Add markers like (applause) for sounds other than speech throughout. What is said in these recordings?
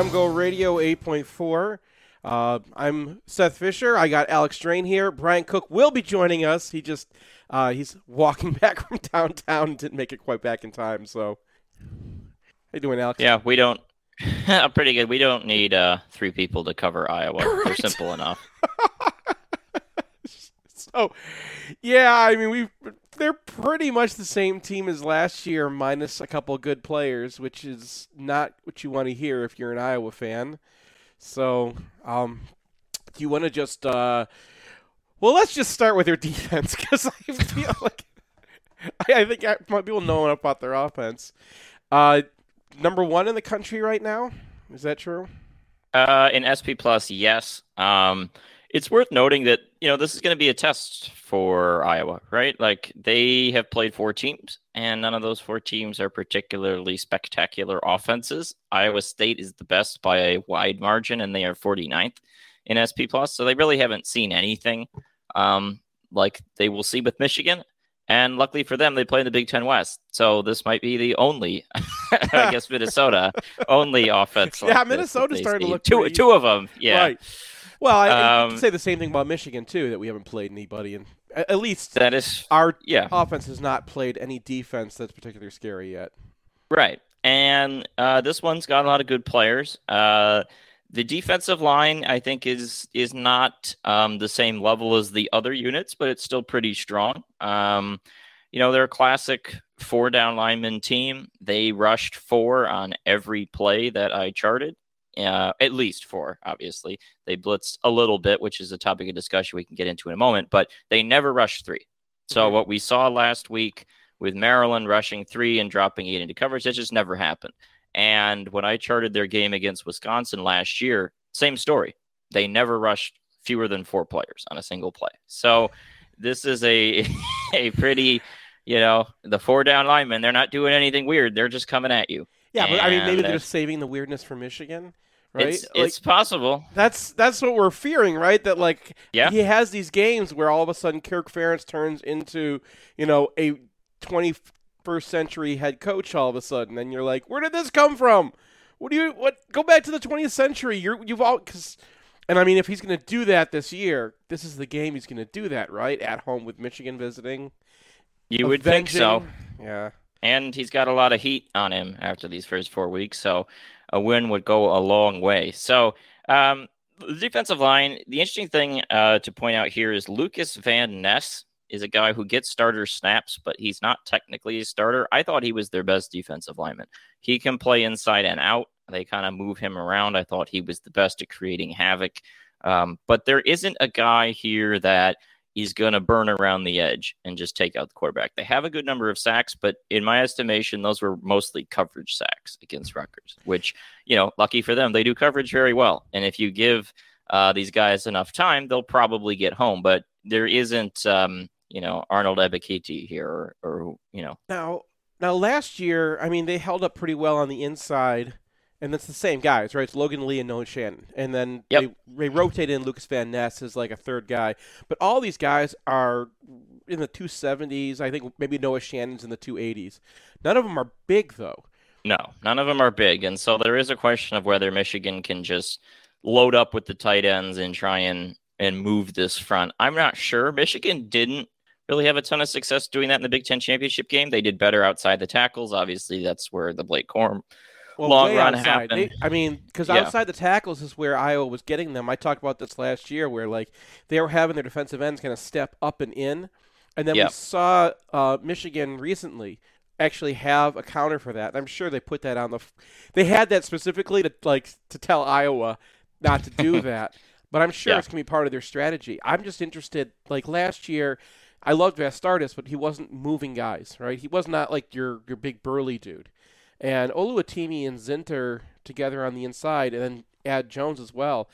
MGO Radio 8.4. Uh, I'm Seth Fisher. I got Alex Drain here. Brian Cook will be joining us. He just uh, he's walking (laughs) back from downtown. Didn't make it quite back in time. So, how you doing, Alex? Yeah, we don't. (laughs) pretty good. We don't need uh, three people to cover Iowa. Right. They're simple enough. (laughs) so, yeah, I mean we they're pretty much the same team as last year, minus a couple good players, which is not what you want to hear if you're an Iowa fan. So, um, do you want to just? Uh, well, let's just start with their (laughs) defense because I feel like I, I think I, people know enough about their offense. Uh, number one in the country right now. Is that true? Uh, in SP Plus, yes. Um, it's worth noting that you know this is going to be a test for Iowa, right? Like they have played four teams, and none of those four teams are particularly spectacular offenses. Iowa State is the best by a wide margin, and they are 49th in SP Plus, so they really haven't seen anything um, like they will see with Michigan. And luckily for them, they play in the Big Ten West, so this might be the only, (laughs) I guess, (laughs) Minnesota only offense. yeah, Minnesota's starting to look two, pretty... two of them. Yeah. Right. Well, I, um, say the same thing about Michigan too. That we haven't played anybody, and at least that is our yeah. offense has not played any defense that's particularly scary yet. Right, and uh, this one's got a lot of good players. Uh, the defensive line, I think, is is not um, the same level as the other units, but it's still pretty strong. Um, you know, they're a classic four down lineman team. They rushed four on every play that I charted uh, at least four, obviously. They blitzed a little bit, which is a topic of discussion we can get into in a moment, but they never rushed three. So, mm-hmm. what we saw last week with Maryland rushing three and dropping eight into coverage, that just never happened. And when I charted their game against Wisconsin last year, same story. They never rushed fewer than four players on a single play. So, this is a (laughs) a pretty, you know, the four down linemen, they're not doing anything weird. They're just coming at you. Yeah, but I mean, maybe they're just saving the weirdness for Michigan, right? It's, like, it's, possible. That's that's what we're fearing, right? That like, yeah. he has these games where all of a sudden Kirk Ferentz turns into, you know, a twenty first century head coach all of a sudden, and you're like, where did this come from? What do you what? Go back to the twentieth century. You're you've all because. And I mean, if he's going to do that this year, this is the game he's going to do that, right? At home with Michigan visiting. You would think so. Yeah and he's got a lot of heat on him after these first four weeks. So a win would go a long way. So um, the defensive line, the interesting thing uh, to point out here is Lucas Van Ness is a guy who gets starter snaps, but he's not technically a starter. I thought he was their best defensive lineman. He can play inside and out. They kind of move him around. I thought he was the best at creating havoc. Um, but there isn't a guy here that – he's going to burn around the edge and just take out the quarterback. They have a good number of sacks, but in my estimation, those were mostly coverage sacks against Rutgers, which, you know, lucky for them, they do coverage very well. And if you give uh, these guys enough time, they'll probably get home. But there isn't, um, you know, Arnold Ebiketie here or, or, you know. Now, now last year, I mean, they held up pretty well on the inside and it's the same guys, right? It's Logan Lee and Noah Shannon, and then yep. they, they rotate in Lucas Van Ness as like a third guy. But all these guys are in the 270s. I think maybe Noah Shannon's in the 280s. None of them are big though. No, none of them are big, and so there is a question of whether Michigan can just load up with the tight ends and try and and move this front. I'm not sure. Michigan didn't really have a ton of success doing that in the Big Ten championship game. They did better outside the tackles. Obviously, that's where the Blake Corum well, long run outside. They, I mean, because yeah. outside the tackles is where Iowa was getting them. I talked about this last year, where like they were having their defensive ends kind of step up and in, and then yep. we saw uh, Michigan recently actually have a counter for that. I'm sure they put that on the. F- they had that specifically to like to tell Iowa not to do (laughs) that, but I'm sure yeah. it's gonna be part of their strategy. I'm just interested. Like last year, I loved Vastardis, but he wasn't moving guys, right? He was not like your your big burly dude and Oluwatimi and Zinter together on the inside, and then add Jones as well.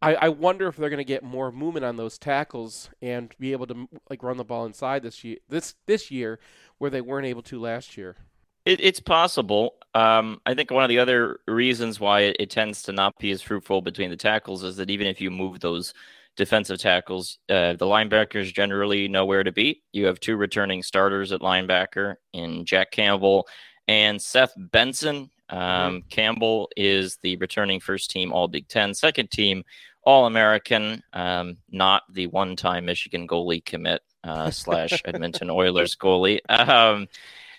I, I wonder if they're going to get more movement on those tackles and be able to like run the ball inside this year. This this year, where they weren't able to last year. It, it's possible. Um, I think one of the other reasons why it, it, tends to not be as fruitful between the tackles is that even if you move those defensive tackles, uh, the linebackers generally know where to be. You have two returning starters at linebacker in Jack Campbell and Seth Benson. Uh, Um, mm-hmm. Campbell is the returning first team All Big Ten, second team All American, um, not the one time Michigan goalie commit uh, (laughs) slash Edmonton Oilers goalie. Um,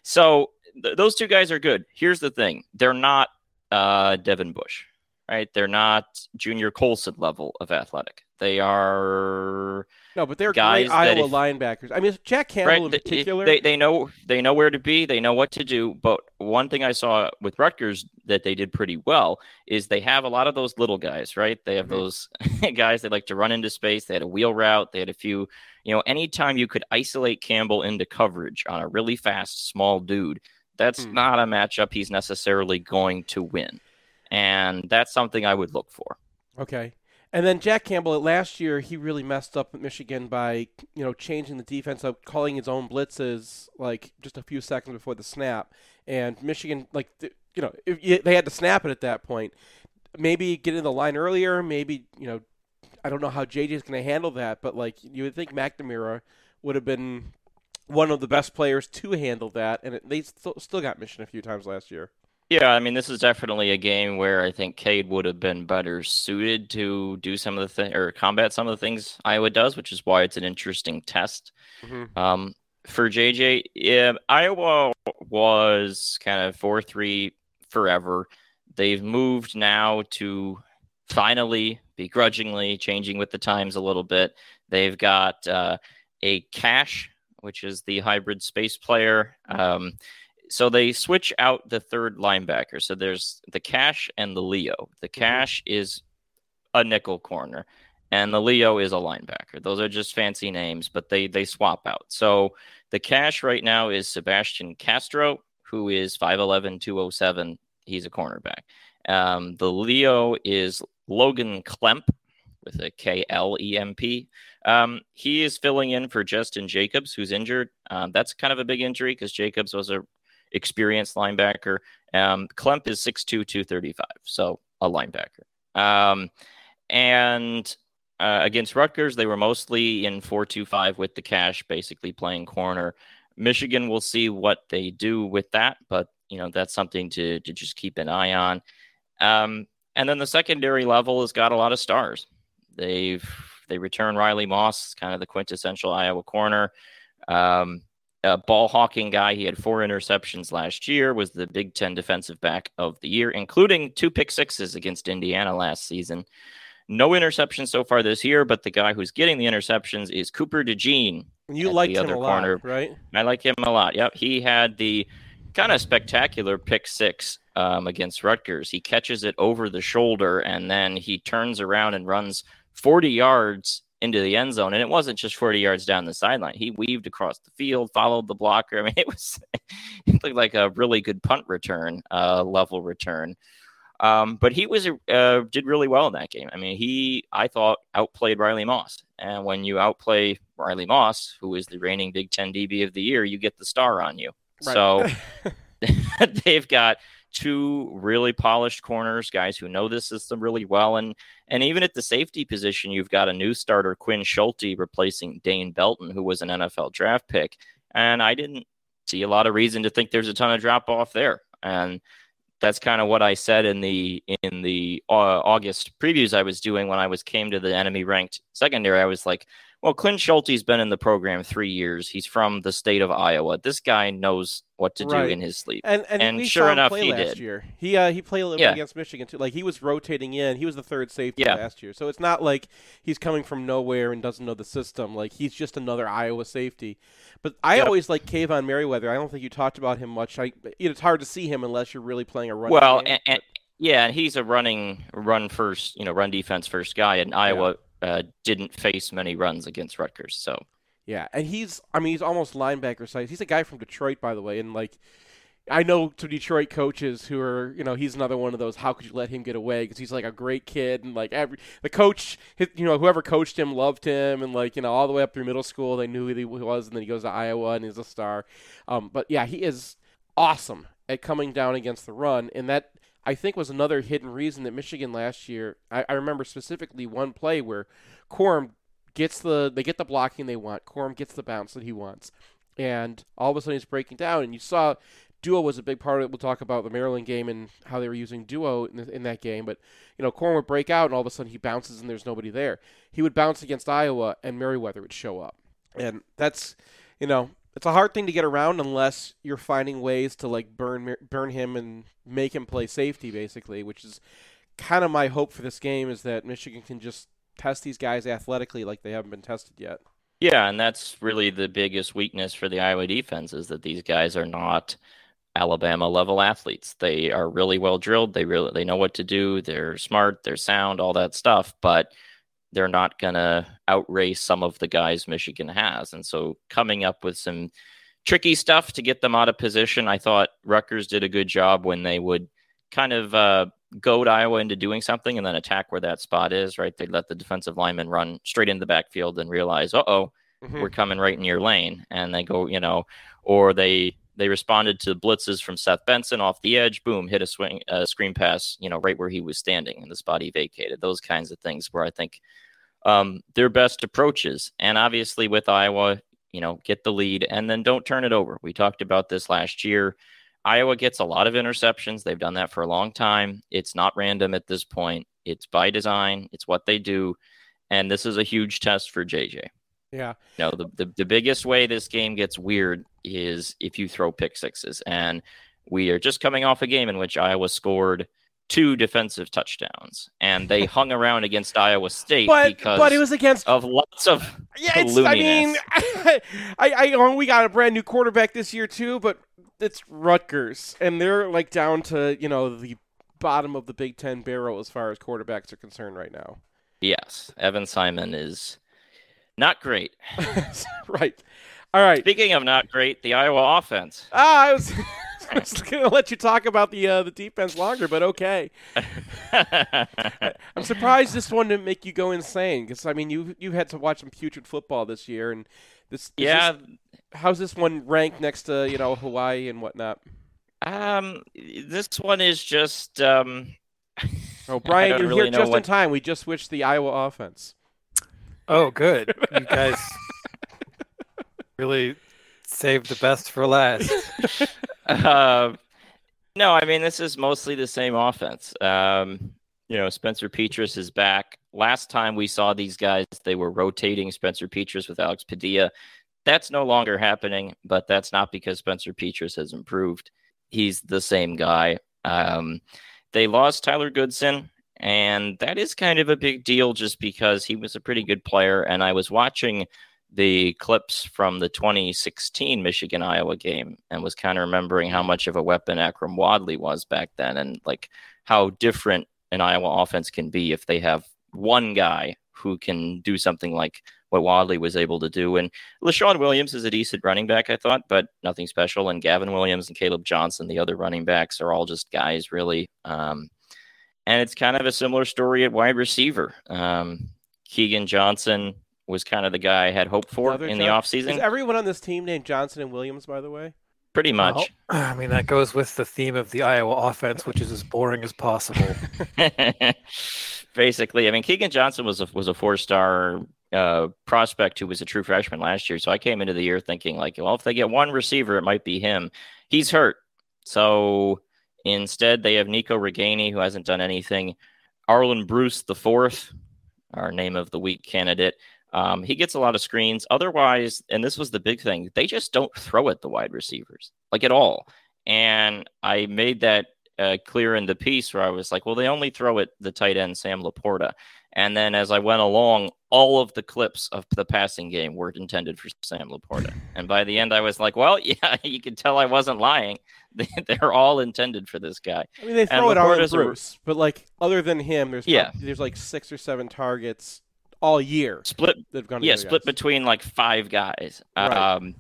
so th- those two guys are good. Here's the thing they're not uh, Devin Bush, right? They're not Junior Colson level of athletic. They are no, but they're guys great Iowa if, linebackers. I mean, Jack Campbell right, in particular. They, they know they know where to be. They know what to do. But one thing I saw with Rutgers that they did pretty well is they have a lot of those little guys, right? They have mm-hmm. those (laughs) guys that like to run into space. They had a wheel route. They had a few. You know, anytime you could isolate Campbell into coverage on a really fast, small dude, that's mm. not a matchup he's necessarily going to win, and that's something I would look for. Okay. And then Jack Campbell last year, he really messed up Michigan by you know changing the defense up, calling his own blitzes like just a few seconds before the snap, and Michigan like you know they had to snap it at that point. Maybe get in the line earlier. Maybe you know I don't know how JJ is going to handle that, but like you would think McNamara would have been one of the best players to handle that, and it, they st- still got Michigan a few times last year. Yeah, I mean, this is definitely a game where I think Cade would have been better suited to do some of the things or combat some of the things Iowa does, which is why it's an interesting test. Mm-hmm. Um, for JJ, yeah, Iowa was kind of 4 3 forever. They've moved now to finally, begrudgingly, changing with the times a little bit. They've got uh, a cash, which is the hybrid space player. Um, so they switch out the third linebacker. So there's the Cash and the Leo. The mm-hmm. Cash is a nickel corner, and the Leo is a linebacker. Those are just fancy names, but they they swap out. So the Cash right now is Sebastian Castro, who is 5'11", 207. He's a cornerback. Um, the Leo is Logan Klemp with a K L E M P. Um, he is filling in for Justin Jacobs, who's injured. Um, that's kind of a big injury because Jacobs was a experienced linebacker. Um, Klemp is 6'2, 235, so a linebacker. Um, and uh, against Rutgers, they were mostly in 4 2 5 with the cash, basically playing corner. Michigan will see what they do with that, but you know that's something to to just keep an eye on. Um, and then the secondary level has got a lot of stars. They've they return Riley Moss, kind of the quintessential Iowa corner. Um, a ball hawking guy. He had four interceptions last year, was the Big Ten defensive back of the year, including two pick sixes against Indiana last season. No interceptions so far this year, but the guy who's getting the interceptions is Cooper DeJean. You like the other corner, lot, right? I like him a lot. Yep, he had the kind of spectacular pick six um, against Rutgers. He catches it over the shoulder and then he turns around and runs 40 yards into the end zone. And it wasn't just 40 yards down the sideline. He weaved across the field, followed the blocker. (laughs) I mean, it was it looked like a really good punt return, uh, level return. Um, but he was uh, did really well in that game. I mean, he I thought outplayed Riley Moss. And when you outplay Riley Moss, who is the reigning Big Ten DB of the year, you get the star on you. Right. So (laughs) (laughs) they've got two really polished corners, guys who know this system really well. And and even at the safety position, you've got a new starter, Quinn Schulte, replacing Dane Belton, who was an NFL draft pick. And I didn't see a lot of reason to think there's a ton of drop off there. And that's kind of what I said in the in the uh, August previews I was doing when I was came to the enemy ranked secondary. I was like, well, Quinn Schulte's been in the program three years. He's from the state of Iowa. This guy knows what to right. do in his sleep. And, and, and sure enough, he did. Year. He uh, he played a little yeah. bit against Michigan too. Like he was rotating in. He was the third safety yeah. last year. So it's not like he's coming from nowhere and doesn't know the system. Like he's just another Iowa safety. But I yep. always like Kaevon Merriweather. I don't think you talked about him much. I it's hard to see him unless you're really playing a run. Well, game, and, and yeah, and he's a running run first, you know, run defense first guy. And Iowa uh, didn't face many runs against Rutgers. So yeah, and he's I mean he's almost linebacker size. He's a guy from Detroit, by the way, and like. I know to Detroit coaches who are, you know, he's another one of those. How could you let him get away? Because he's like a great kid, and like every the coach, you know, whoever coached him loved him, and like you know, all the way up through middle school, they knew who he was, and then he goes to Iowa and he's a star. Um, but yeah, he is awesome at coming down against the run, and that I think was another hidden reason that Michigan last year. I, I remember specifically one play where Corum gets the they get the blocking they want. Corum gets the bounce that he wants, and all of a sudden he's breaking down, and you saw duo was a big part of it. We'll talk about the Maryland game and how they were using duo in, the, in that game. But you know, Corum would break out, and all of a sudden he bounces, and there's nobody there. He would bounce against Iowa, and Merriweather would show up, and that's you know it's a hard thing to get around unless you're finding ways to like burn burn him and make him play safety basically, which is kind of my hope for this game is that Michigan can just test these guys athletically like they haven't been tested yet. Yeah, and that's really the biggest weakness for the Iowa defense is that these guys are not Alabama level athletes. They are really well drilled. They really they know what to do. They're smart. They're sound. All that stuff, but they're not gonna outrace some of the guys Michigan has. And so coming up with some tricky stuff to get them out of position, I thought Rutgers did a good job when they would kind of uh, goad Iowa into doing something and then attack where that spot is, right? They let the defensive lineman run straight into the backfield and realize, uh oh, mm-hmm. we're coming right in your lane. And they go, you know, or they they responded to blitzes from Seth Benson off the edge, boom, hit a swing a screen pass, you know, right where he was standing and the spot he vacated. Those kinds of things where I think um, their best approaches. And obviously with Iowa, you know, get the lead and then don't turn it over. We talked about this last year. Iowa gets a lot of interceptions. They've done that for a long time. It's not random at this point. It's by design. It's what they do. And this is a huge test for JJ. Yeah. No, the, the, the biggest way this game gets weird is if you throw pick sixes. And we are just coming off a game in which Iowa scored two defensive touchdowns, and they (laughs) hung around against Iowa State but, because but it was against of lots of yeah. It's, I mean, (laughs) I, I oh, we got a brand new quarterback this year too, but it's Rutgers, and they're like down to you know the bottom of the Big Ten barrel as far as quarterbacks are concerned right now. Yes, Evan Simon is not great. (laughs) right. All right. Speaking of not great, the Iowa offense. Ah, I was. (laughs) I was going to let you talk about the uh, the defense longer, but okay. (laughs) I'm surprised this one didn't make you go insane because I mean you you had to watch some putrid football this year, and this, this yeah. Is, how's this one ranked next to you know Hawaii and whatnot? Um, this one is just um. Oh, Brian, you're really here just what... in time. We just switched the Iowa offense. Oh, good. You guys (laughs) really saved the best for last. (laughs) uh, no, I mean this is mostly the same offense. Um, you know, Spencer Petras is back. Last time we saw these guys, they were rotating Spencer Petras with Alex Padilla. That's no longer happening, but that's not because Spencer Petras has improved. He's the same guy. Um, they lost Tyler Goodson, and that is kind of a big deal just because he was a pretty good player. And I was watching the clips from the 2016 Michigan Iowa game and was kind of remembering how much of a weapon Akrum Wadley was back then and like how different an Iowa offense can be if they have one guy who can do something like what Wadley was able to do. And Leshon Williams is a decent running back, I thought, but nothing special. And Gavin Williams and Caleb Johnson, the other running backs, are all just guys, really. Um, and it's kind of a similar story at wide receiver. Um, Keagan Johnson was kind of the guy I had hoped for Another in John- the offseason. Is everyone on this team named Johnson and Williams, by the way? Pretty much. Well, (clears throat) I mean, that goes with the theme of the Iowa offense, which is as boring as possible. (laughs) (laughs) Basically, I mean, Keagan Johnson was a was a four star uh, prospect who was a true freshman last year. So I came into the year thinking like, well, if they get one receiver, it might be him. He's hurt, so instead they have Nico Ragaini, who hasn't done anything. Arland Bruce the fourth, our name of the week candidate. Um, he gets a lot of screens. Otherwise, and this was the big thing, they just don't throw at the wide receivers, like at all. And I made that uh, clear in the piece where I was like, well, they only throw at the tight end, Sam LaPorta. And then as I went along, all of the clips of the passing game were intended for Sam LaPorta. And by the end, I was like, well, (laughs) yeah, you can tell I wasn't lying. (laughs) They're all intended for this guy. I mean, they throw and it Arland Bruce, a... but like other than him, there's yeah. there's like six or seven targets all year. Split. They've gone yeah, split guys. between like five guys. Right. Um,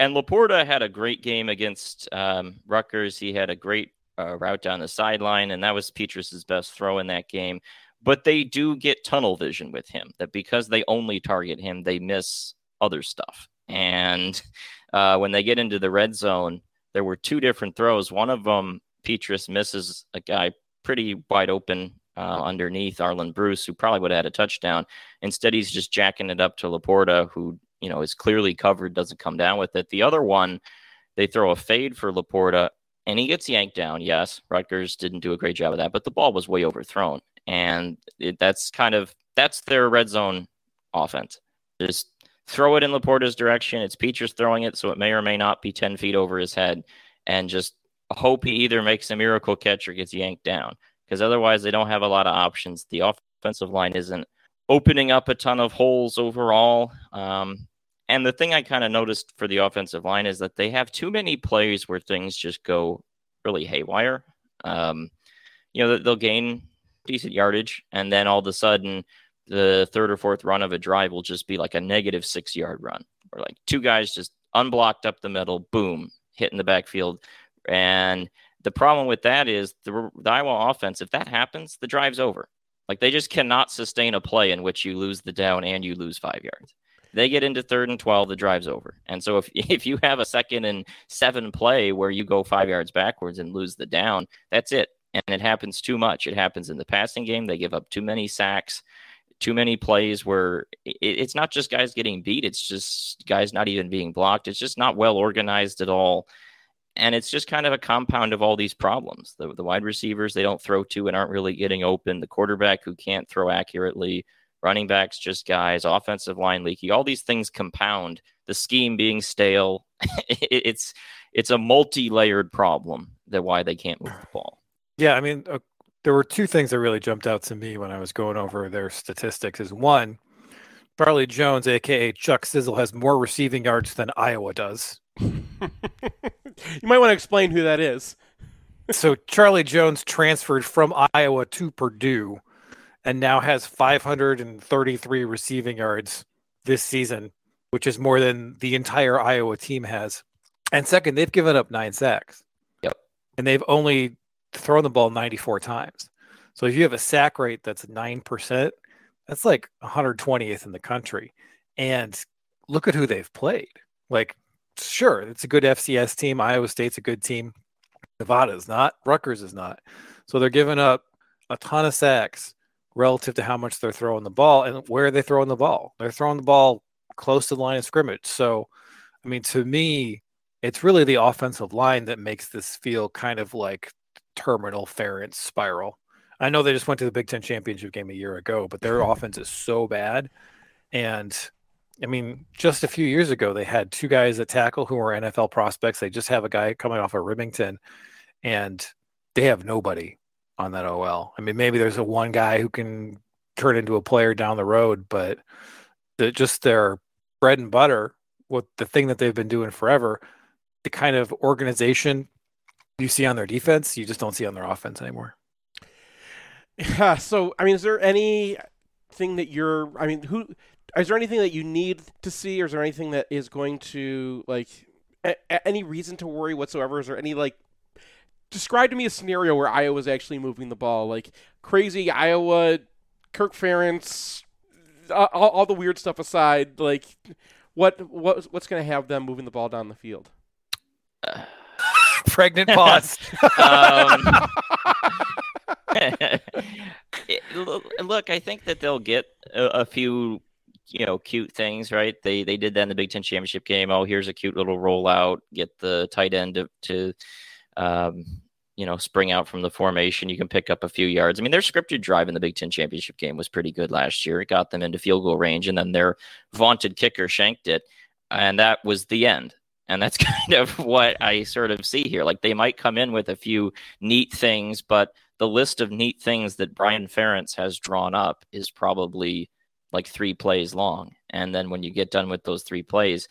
and LaPorta had a great game against um, Rutgers. He had a great uh, route down the sideline, and that was Petras's best throw in that game. But they do get tunnel vision with him. That because they only target him, they miss other stuff. And uh, when they get into the red zone, there were two different throws. One of them, Petras misses a guy pretty wide open uh, underneath Arland Bruce, who probably would have had a touchdown. Instead, he's just jacking it up to LaPorta, who you know is clearly covered, doesn't come down with it. The other one, They throw a fade for LaPorta, and he gets yanked down. Yes, Rutgers didn't do a great job of that, but the ball was way overthrown, and it, that's kind of that's their red zone offense. Just throw it in LaPorta's direction. It's Petras throwing it, so it may or may not be ten feet over his head, and just hope he either makes a miracle catch or gets yanked down. Because otherwise, they don't have a lot of options. The offensive line isn't opening up a ton of holes overall. Um, and the thing I kind of noticed for the offensive line is that they have too many plays where things just go really haywire. Um, you know, they'll gain decent yardage, and then all of a sudden, the third or fourth run of a drive will just be like a negative six yard run, or like two guys just unblocked up the middle, boom, hitting the backfield. And the problem with that is the, the Iowa offense, if that happens, the drive's over. Like they just cannot sustain a play in which you lose the down and you lose five yards they get into third and 12, the drive's over. And so if, (laughs) if you have a second and seven play where you go five yards backwards and lose the down, that's it. And it happens too much. It happens in the passing game. They give up too many sacks, too many plays where it, it's not just guys getting beat, it's just guys not even being blocked. It's just not well organized at all. And it's just kind of a compound of all these problems. The, the wide receivers they don't throw to and aren't really getting open. The quarterback who can't throw accurately running backs just guys, offensive line leaky. All these things compound the scheme being stale. (laughs) it's it's a multi-layered problem that why they can't move the ball. Yeah, I mean, uh, there were two things that really jumped out to me when I was going over their statistics. Is one, Charlie Jones, aka Chuck Sizzle, has more receiving yards than Iowa does. (laughs) you might want to explain who that is. so Charlie Jones transferred from Iowa to Purdue and now has 533 receiving yards this season, which is more than the entire Iowa team has. And second, they've given up nine sacks. Yep. And they've only thrown the ball 94 times. So if you have a sack rate that's 9%, that's like 120th in the country. And look at who they've played. Like, sure, it's a good FCS team. Iowa State's a good team. Nevada is not. Rutgers is not. So they're giving up a ton of sacks relative to how much they're throwing the ball and where are they throwing the ball. They're throwing the ball close to the line of scrimmage. So, I mean, to me, it's really the offensive line that makes this feel kind of like terminal Ferentz spiral. I know they just went to the Big Ten championship game a year ago, but their (laughs) offense is so bad. And I mean, just a few years ago, they had two guys at tackle who were NFL prospects. They just have a guy coming off of Rimington, and they have nobody on that OL. I mean, maybe there's a one guy who can turn into a player down the road, but the, just their bread and butter, what the thing that they've been doing forever, the kind of organization you see on their defense, you just don't see on their offense anymore. Yeah. (laughs) So, I mean, is there anything that you're? I mean, who? Is there anything that you need to see, or is there anything that is going to like? A- any reason to worry whatsoever? Is there any like describe to me a scenario where Iowa's actually moving the ball, like crazy Iowa, Kirk Ferentz, all, all the weird stuff aside. Like, what what what's going to have them moving the ball down the field? Uh, (laughs) Pregnant (laughs) pause. um, (laughs) look, I think that they'll get a, a, few, you know, cute things, right? They they did that in the Big Ten championship game. Oh, here's a cute little rollout. Get the tight end to, to um, you know, spring out from the formation. You can pick up a few yards. I mean, their scripted drive in the Big Ten championship game was pretty good last year. It got them into field goal range, and then their vaunted kicker shanked it, and that was the end. And that's (laughs) kind of what I sort of see here. Like they might come in with a few neat things, but the list of neat things that Brian Ferentz has drawn up is probably like three plays long. And then when you get done with those three plays,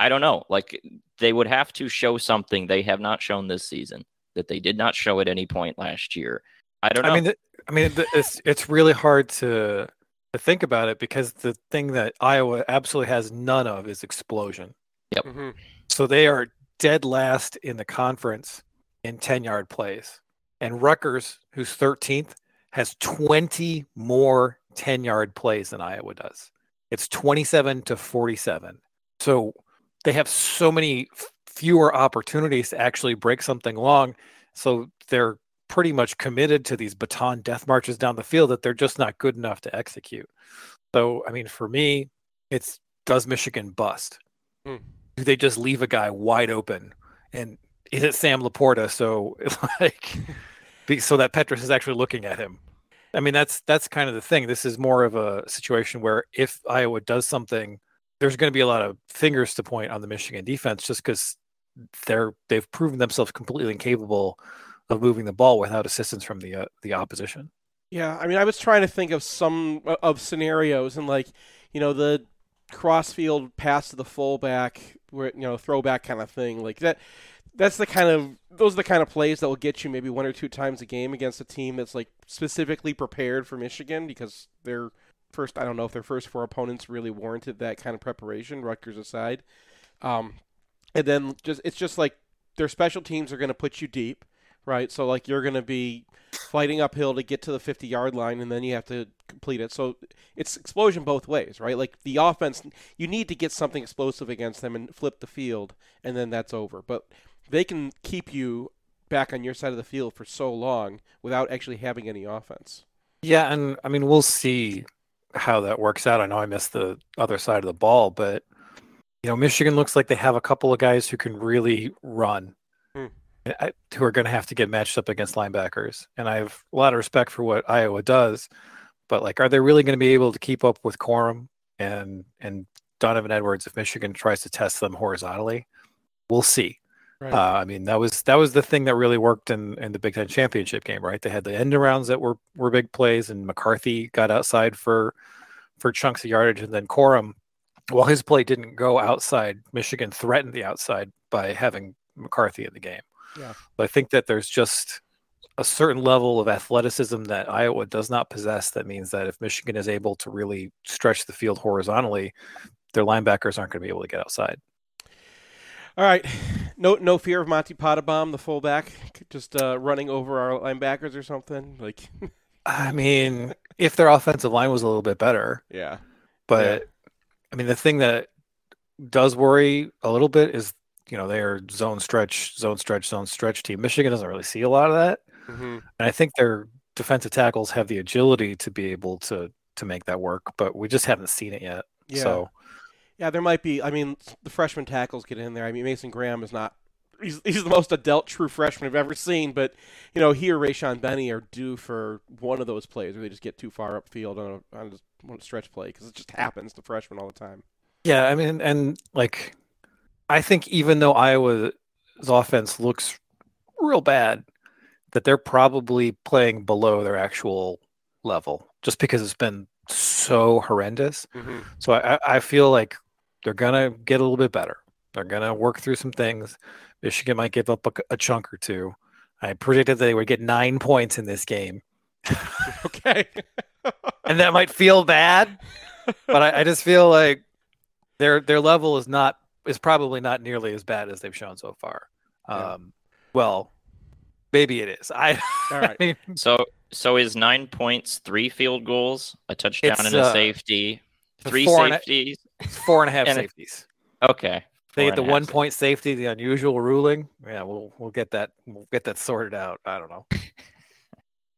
I don't know. Like they would have to show something they have not shown this season that they did not show at any point last year. I don't know. I mean, the, I mean, the, it's it's really hard to to think about it because the thing that Iowa absolutely has none of is explosion. Yep. Mm-hmm. So they are dead last in the conference in 10 yard plays. And Rutgers, who's 13th, has 20 more 10 yard plays than Iowa does. It's 27 to 47. So they have so many fewer opportunities to actually break something long. So they're pretty much committed to these Bataan death marches down the field that they're just not good enough to execute. So, I mean, for me, it's does Michigan bust? Hmm. Do they just leave a guy wide open and is it Sam LaPorta? So (laughs) like, so that Petras is actually looking at him. I mean, that's that's kind of the thing. This is more of a situation where if Iowa does something, there's going to be a lot of fingers to point on the Michigan defense, just because they're they've proven themselves completely incapable of moving the ball without assistance from the uh, the opposition. Yeah, I mean, I was trying to think of some uh, of scenarios and like, you know, the crossfield pass to the fullback, where you know, throwback kind of thing, like that. That's the kind of those are the kind of plays that will get you maybe one or two times a game against a team that's like specifically prepared for Michigan because their first I don't know if their first four opponents really warranted that kind of preparation, Rutgers aside. Um, and then just it's just like their special teams are going to put you deep right? So like you're going to be fighting uphill to get to the 50 yard line and then you have to complete it. So it's explosion both ways, right? Like the offense, you need to get something explosive against them and flip the field, and then that's over. But they can keep you back on your side of the field for so long without actually having any offense. Yeah, and I mean we'll see how that works out. I know I missed the other side of the ball, but you know Michigan looks like they have a couple of guys who can really run hmm. Who are going to have to get matched up against linebackers. And I have a lot of respect for what Iowa does, but like, are they really going to be able to keep up with Corum and and Donovan Edwards if Michigan tries to test them horizontally? We'll see. Right. Uh, I mean, that was that was the thing that really worked in, in the Big Ten championship game, right? They had the end arounds that were were big plays, and McCarthy got outside for for chunks of yardage, and then Corum, while his play didn't go outside, Michigan threatened the outside by having McCarthy in the game. Yeah. But I think that there's just a certain level of athleticism that Iowa does not possess. That means that if Michigan is able to really stretch the field horizontally, their linebackers aren't going to be able to get outside. All right, no no fear of Monte Pottebaum, the fullback, just uh, running over our linebackers or something. Like, (laughs) I mean, if their offensive line was a little bit better, yeah. But yeah. I mean, the thing that does worry a little bit is you know, they are zone stretch, zone stretch, zone stretch team. Michigan doesn't really see a lot of that. Mm-hmm. And I think their defensive tackles have the agility to be able to to make that work, but we just haven't seen it yet. Yeah. So yeah, there might be. I mean, the freshman tackles get in there. I mean, Mason Graham is not. He's, he's the most adult true freshman I've ever seen, but you know, he or Rayshaun Benny are due for one of those plays where they just get too far upfield on a, on a stretch play because it just happens to freshmen all the time. Yeah, I mean, and like I think even though Iowa's offense looks real bad, that they're probably playing below their actual level just because it's been so horrendous. Mm-hmm. So I, I feel like they're gonna get a little bit better. They're gonna work through some things. Michigan might give up a, a chunk or two. I predicted they would get nine points in this game. (laughs) okay. (laughs) and that might feel bad, but I, I just feel like their their level is not is probably not nearly as bad as they've shown so far. Yeah. Um, well, maybe it is. I, All right. (laughs) I mean, so so is nine points, three field goals, a touchdown and a uh, safety, three safeties, a, four and a half (laughs) and safeties. A, okay. They get the one point safety, the unusual ruling. Yeah, we'll we'll get that we'll get that sorted out. I don't know. (laughs)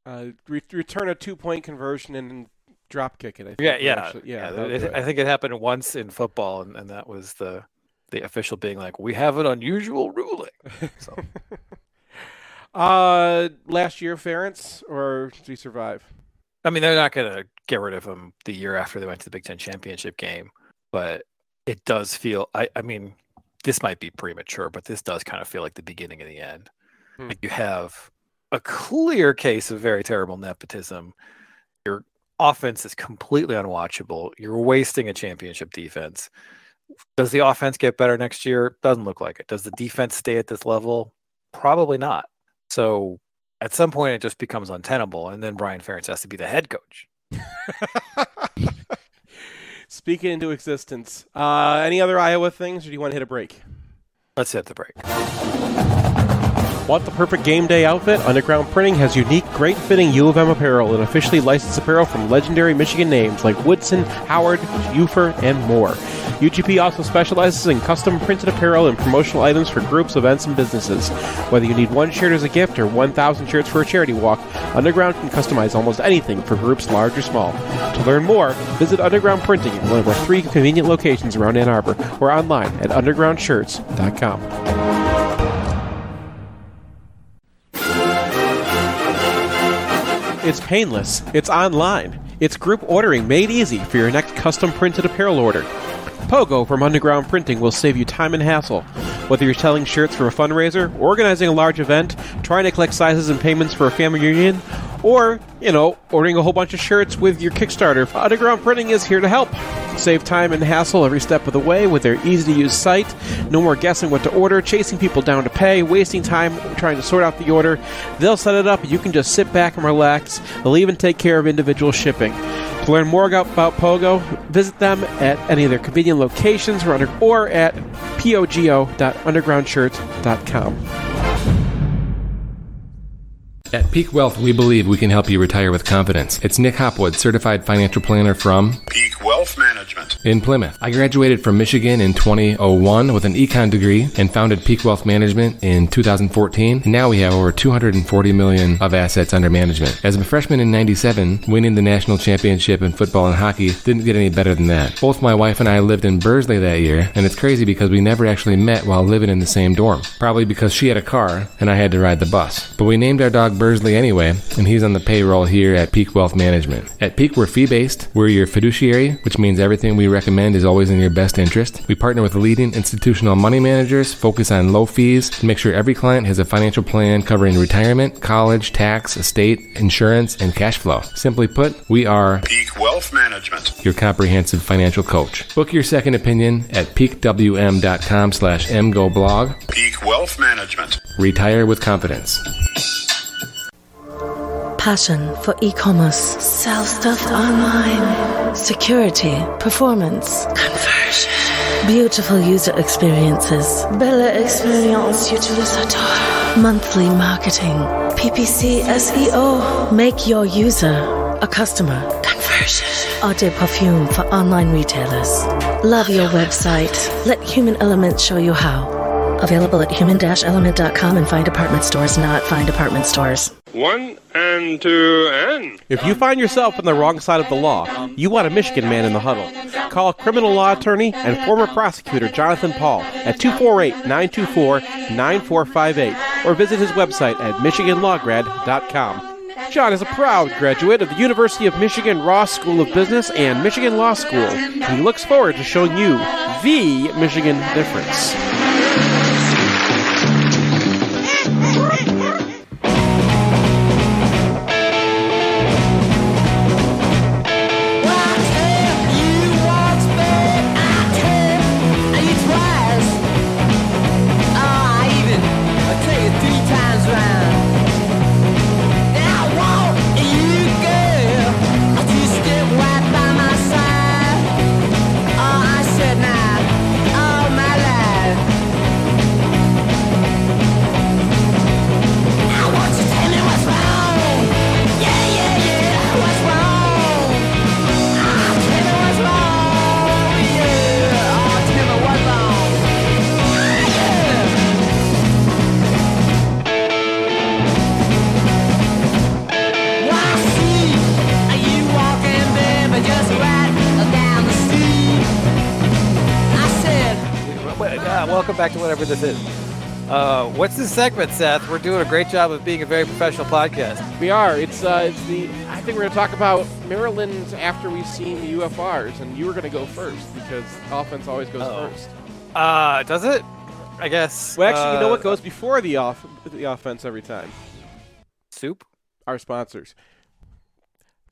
Uh, re- return a two point conversion and drop kick it. I think, yeah, yeah, actually. yeah. yeah it, I think it happened once in football, and, and that was the the official being like, "We have an unusual ruling." So. (laughs) uh, last year, Ferentz, or did he survive? I mean, they're not going to get rid of him the year after they went to the Big Ten championship game, but it does feel. I, I mean, this might be premature, but this does kind of feel like the beginning of the end. Hmm. Like you have a clear case of very terrible nepotism. Your offense is completely unwatchable. You're wasting a championship defense. Does the offense get better next year? Doesn't look like it. Does the defense stay at this level? Probably not. So at some point, it just becomes untenable, and then Brian Ferentz has to be the head coach. (laughs) Speaking into existence. Uh, any other Iowa things, or do you want to hit a break? Let's hit the break. Want the perfect game day outfit? Underground Printing has unique, great fitting U of M apparel and officially licensed apparel from legendary Michigan names like Woodson, Howard, Ufer, and more. UGP also specializes in custom printed apparel and promotional items for groups, events, and businesses. Whether you need one shirt as a gift or 1,000 shirts for a charity walk, Underground can customize almost anything for groups large or small. To learn more, visit Underground Printing in one of our three convenient locations around Ann Arbor or online at undergroundshirts.com. It's painless. It's online. It's group ordering made easy for your next custom printed apparel order. Pogo from Underground Printing will save you time and hassle. Whether you're selling shirts for a fundraiser, organizing a large event, trying to collect sizes and payments for a family reunion, or, you know, ordering a whole bunch of shirts with your Kickstarter, Underground Printing is here to help. Save time and hassle every step of the way with their easy to use site. No more guessing what to order, chasing people down to pay, wasting time trying to sort out the order. They'll set it up, you can just sit back and relax. They'll even take care of individual shipping. To learn more about Pogo, visit them at any of their convenient locations or, under, or at pogo.undergroundshirts.com. At Peak Wealth, we believe we can help you retire with confidence. It's Nick Hopwood, certified financial planner from Peak Wealth in Plymouth. I graduated from Michigan in 2001 with an econ degree and founded Peak Wealth Management in 2014. And now we have over 240 million of assets under management. As a freshman in 97, winning the national championship in football and hockey didn't get any better than that. Both my wife and I lived in Bursley that year, and it's crazy because we never actually met while living in the same dorm. Probably because she had a car and I had to ride the bus. But we named our dog Bursley anyway, and he's on the payroll here at Peak Wealth Management. At Peak, we're fee based. We're your fiduciary, which means everything we recommend is always in your best interest. We partner with leading institutional money managers, focus on low fees to make sure every client has a financial plan covering retirement, college, tax, estate, insurance, and cash flow. Simply put, we are Peak Wealth Management, your comprehensive financial coach. Book your second opinion at peakwm.com slash mgoblog. Peak Wealth Management. Retire with confidence passion for e-commerce, sell stuff online, security, performance, conversion, beautiful user experiences, belle experience utilisateur, monthly marketing, PPC SEO, make your user a customer, conversion, eau Perfume for online retailers. Love your website. Let Human Element show you how. Available at human-element.com and find department stores, not find department stores. One and two and. If you find yourself on the wrong side of the law, you want a Michigan man in the huddle. Call criminal law attorney and former prosecutor Jonathan Paul at 248 924 9458 or visit his website at MichiganLawGrad.com. John is a proud graduate of the University of Michigan Ross School of Business and Michigan Law School, he looks forward to showing you the Michigan difference. This is. Uh, what's this segment, Seth? We're doing a great job of being a very professional podcast. We are. It's uh, it's the. I think we're going to talk about Maryland after we've seen the UFRs, and you were going to go first because offense always goes Uh-oh. first. Uh, does it? I guess. Well, actually, you know what uh, goes before the off the offense every time? Soup. Our sponsors.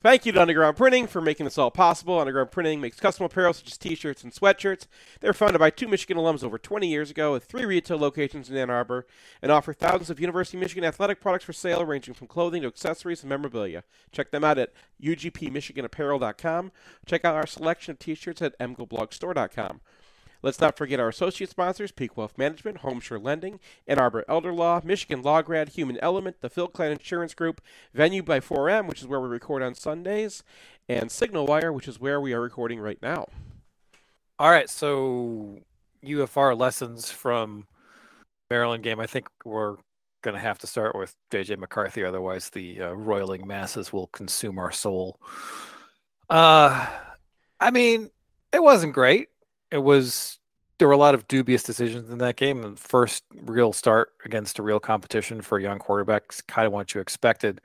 Thank you to Underground Printing for making this all possible. Underground Printing makes custom apparel such as t-shirts and sweatshirts. They were founded by two Michigan alums over 20 years ago with three retail locations in Ann Arbor and offer thousands of University of Michigan athletic products for sale ranging from clothing to accessories and memorabilia. Check them out at ugpmichiganapparel.com. Check out our selection of t-shirts at mgoblogstore.com. Let's not forget our associate sponsors, Peak Wealth Management, Homeshore Lending, Ann Arbor Elder Law, Michigan Law Grad, Human Element, the Phil Klein Insurance Group, Venue by 4M, which is where we record on Sundays, and Signal Wire, which is where we are recording right now. All right, so UFR lessons from Maryland game. I think we're going to have to start with JJ McCarthy, otherwise the uh, roiling masses will consume our soul. Uh, I mean, it wasn't great it was there were a lot of dubious decisions in that game. The first real start against a real competition for young quarterbacks, kind of what you expected.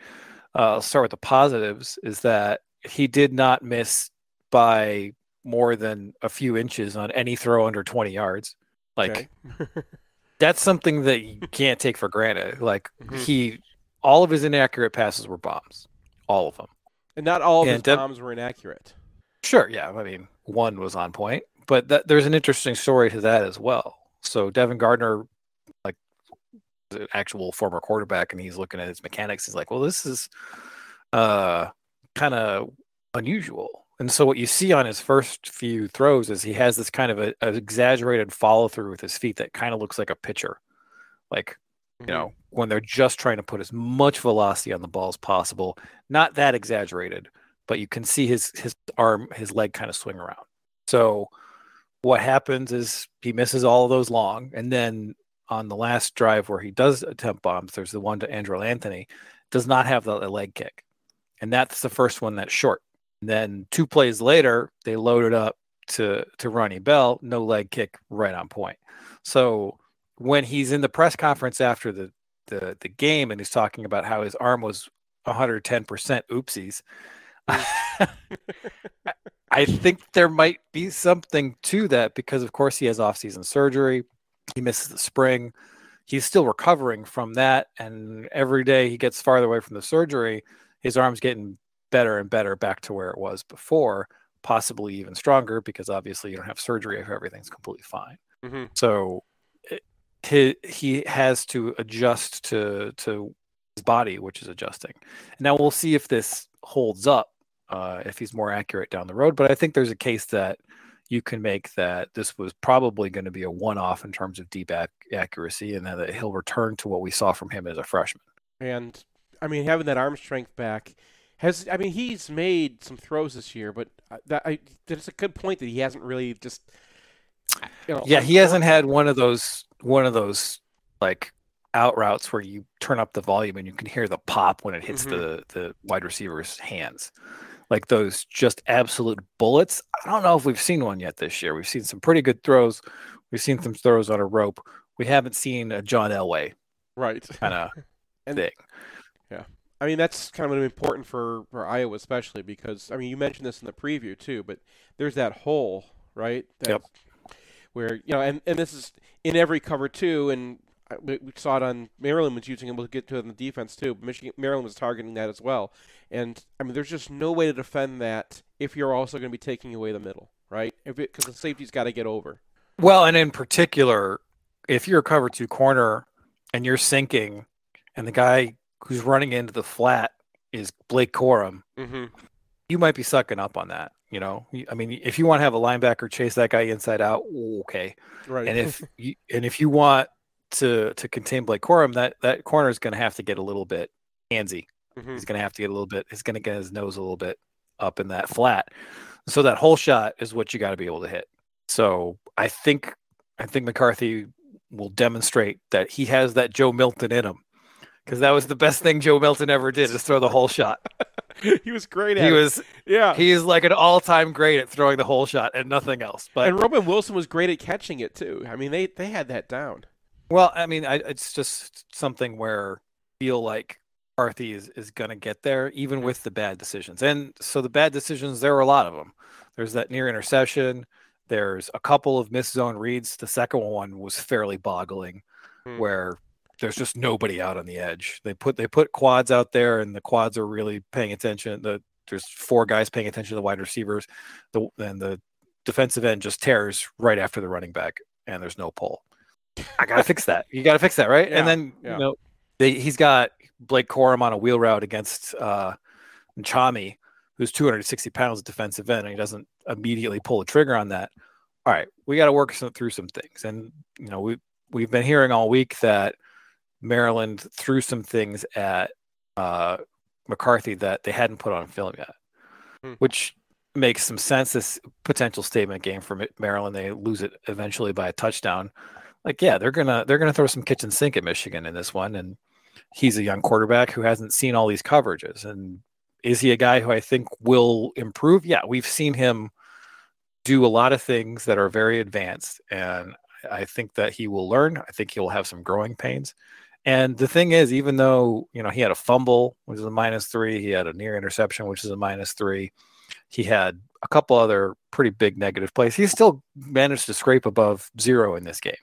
uh, I'll start with the positives. Is that he did not miss by more than a few inches on any throw under 20 yards. Like Okay. (laughs) that's something that you can't take for granted. Like Mhm. he, all of his inaccurate passes were bombs, all of them. and not all of Yeah, his Deb- bombs were inaccurate. Sure, yeah. I mean, one was on point, but that, there's an interesting story to that as well. So Devin Gardner, like an actual former quarterback, and he's looking at his mechanics. He's like, well, this is uh kind of unusual. And so what you see on his first few throws is he has this kind of a, a exaggerated follow through with his feet that kind of looks like a pitcher. Like you know, when they're just trying to put as much velocity on the ball as possible. Not that exaggerated, but you can see his his arm, his leg kind of swing around. So what happens is he misses all those long, and then on the last drive where he does attempt bombs, there's the one to Andrel Anthony, does not have the, the leg kick, and that's the first one that's short. And then two plays later, they loaded up to to Ronnie Bell, no leg kick, right on point. So when he's in the press conference after the the, the game and he's talking about how his arm was 110% oopsies (laughs) I think there might be something to that because of course he has off-season surgery he misses the spring he's still recovering from that and every day he gets farther away from the surgery his arm's getting better and better back to where it was before possibly even stronger because obviously you don't have surgery if everything's completely fine Mhm. so it, he he has to adjust to to his body, which is adjusting. Now we'll see if this holds up, uh, if he's more accurate down the road. But I think there's a case that you can make that this was probably going to be a one-off in terms of deep ac- accuracy, and that he'll return to what we saw from him as a freshman. And I mean, having that arm strength back has. I mean, he's made some throws this year, but uh, that I, that's a good point that he hasn't really just. You know, Yeah, he hasn't had one of those one of those like out routes where you turn up the volume and you can hear the pop when it hits Mhm. the the wide receiver's hands. Like those just absolute bullets. I don't know if we've seen one yet this year. We've seen some pretty good throws. We've seen some throws on a rope. We haven't seen a John Elway right. (laughs) kind of thing. I mean, that's kind of important for, for Iowa, especially because I mean, you mentioned this in the preview too, but there's that hole, right? Yep. Where you know, and, and this is in every cover too, and we saw it on Maryland was using it. We'll get to it in the defense too. Michigan, Maryland was targeting that as well, and I mean, there's just no way to defend that if you're also going to be taking away the middle, right? If because the safety's got to get over. Well, and in particular, if you're a cover two corner and you're sinking, and the guy who's running into the flat is Blake Corum, Mm-hmm. you might be sucking up on that. You know, I mean, if you want to have a linebacker chase that guy inside out, okay. Right. And if (laughs) you, and if you want to to contain Blake Corum, that that corner is going to have to get a little bit handsy. Mhm. He's going to have to get a little bit. He's going to get his nose a little bit up in that flat. So that whole shot is what you got to be able to hit. So I think I think McCarthy will demonstrate that he has that Joe Milton in him. Because that was the best thing Joe Milton ever did is throw the whole shot. (laughs) he was great at He it. was yeah. he is like an all-time great at throwing the whole shot and nothing else. But and Roman Wilson was great at catching it too. I mean, they they had that down. Well, I mean, I, it's just something where I feel like McCarthy is, is going to get there, even with the bad decisions. And so the bad decisions, there were a lot of them. There's that near interception. There's a couple of missed zone reads. The second one was fairly boggling, Hmm. where there's just nobody out on the edge. They put they put quads out there, and the quads are really paying attention. The there's four guys paying attention to the wide receivers. The and the defensive end just tears right after the running back, and there's no pull. I gotta fix that. You gotta fix that, right? Yeah, and then yeah. you know they, he's got Blake Corum on a wheel route against uh, Nchami, who's 260 pounds of defensive end, and he doesn't immediately pull the trigger on that. All right, we got to work some, through some things, and you know we we've been hearing all week that Maryland threw some things at uh, McCarthy that they hadn't put on film yet, Hmm. which makes some sense. This potential statement game for Maryland, they lose it eventually by a touchdown. Like, yeah, they're gonna they're gonna throw some kitchen sink at Michigan in this one, and he's a young quarterback who hasn't seen all these coverages. And is he a guy who I think will improve? Yeah, we've seen him do a lot of things that are very advanced, and I think that he will learn. I think he will have some growing pains, And the thing is, even though you know he had a fumble, which is a minus three, he had a near interception, which is a minus three, he had a couple other pretty big negative plays. He still managed to scrape above zero in this game.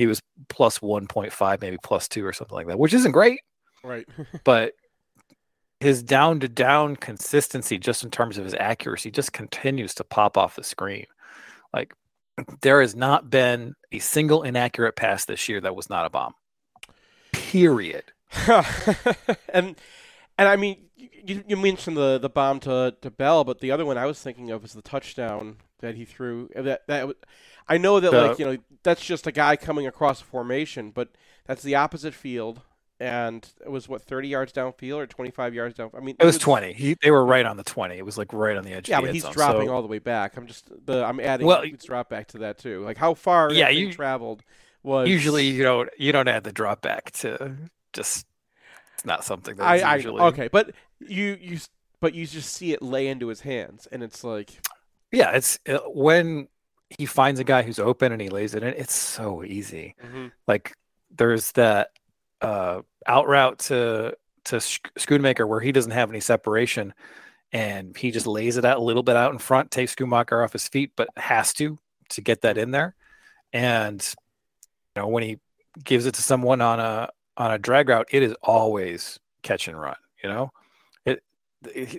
He was plus 1.5, maybe plus two or something like that, which isn't great. Right. (laughs) but his down to down consistency, just in terms of his accuracy, just continues to pop off the screen. Like there has not been a single inaccurate pass this year that was not a bomb. Period. (laughs) and and I mean, you, you mentioned the, the bomb to, to Bell, but the other one I was thinking of was the touchdown that he threw. Uh, that that I know that the, like you know that's just a guy coming across a formation, but that's the opposite field, and it was what thirty yards downfield or twenty five yards down. I mean, it was, it was twenty. He, they were right on the twenty. It was like right on the edge. Yeah, the but he's zone, dropping so. all the way back. I'm just the I'm adding well, drop back to that too. Like how far yeah, you you traveled was usually you don't you don't add the drop back to just it's not something that I, usually I okay, but you you but you just see it lay into his hands, and it's like yeah, it's it, uh, when he finds a guy who's open and he lays it in. It's so easy. Mm-hmm. Like there's that uh, out route to to Schoonmaker where he doesn't have any separation, and he just lays it out a little bit out in front, takes Schoonmaker off his feet, but has to to get that in there. And you know when he gives it to someone on a on a drag route, it is always catch and run. You know,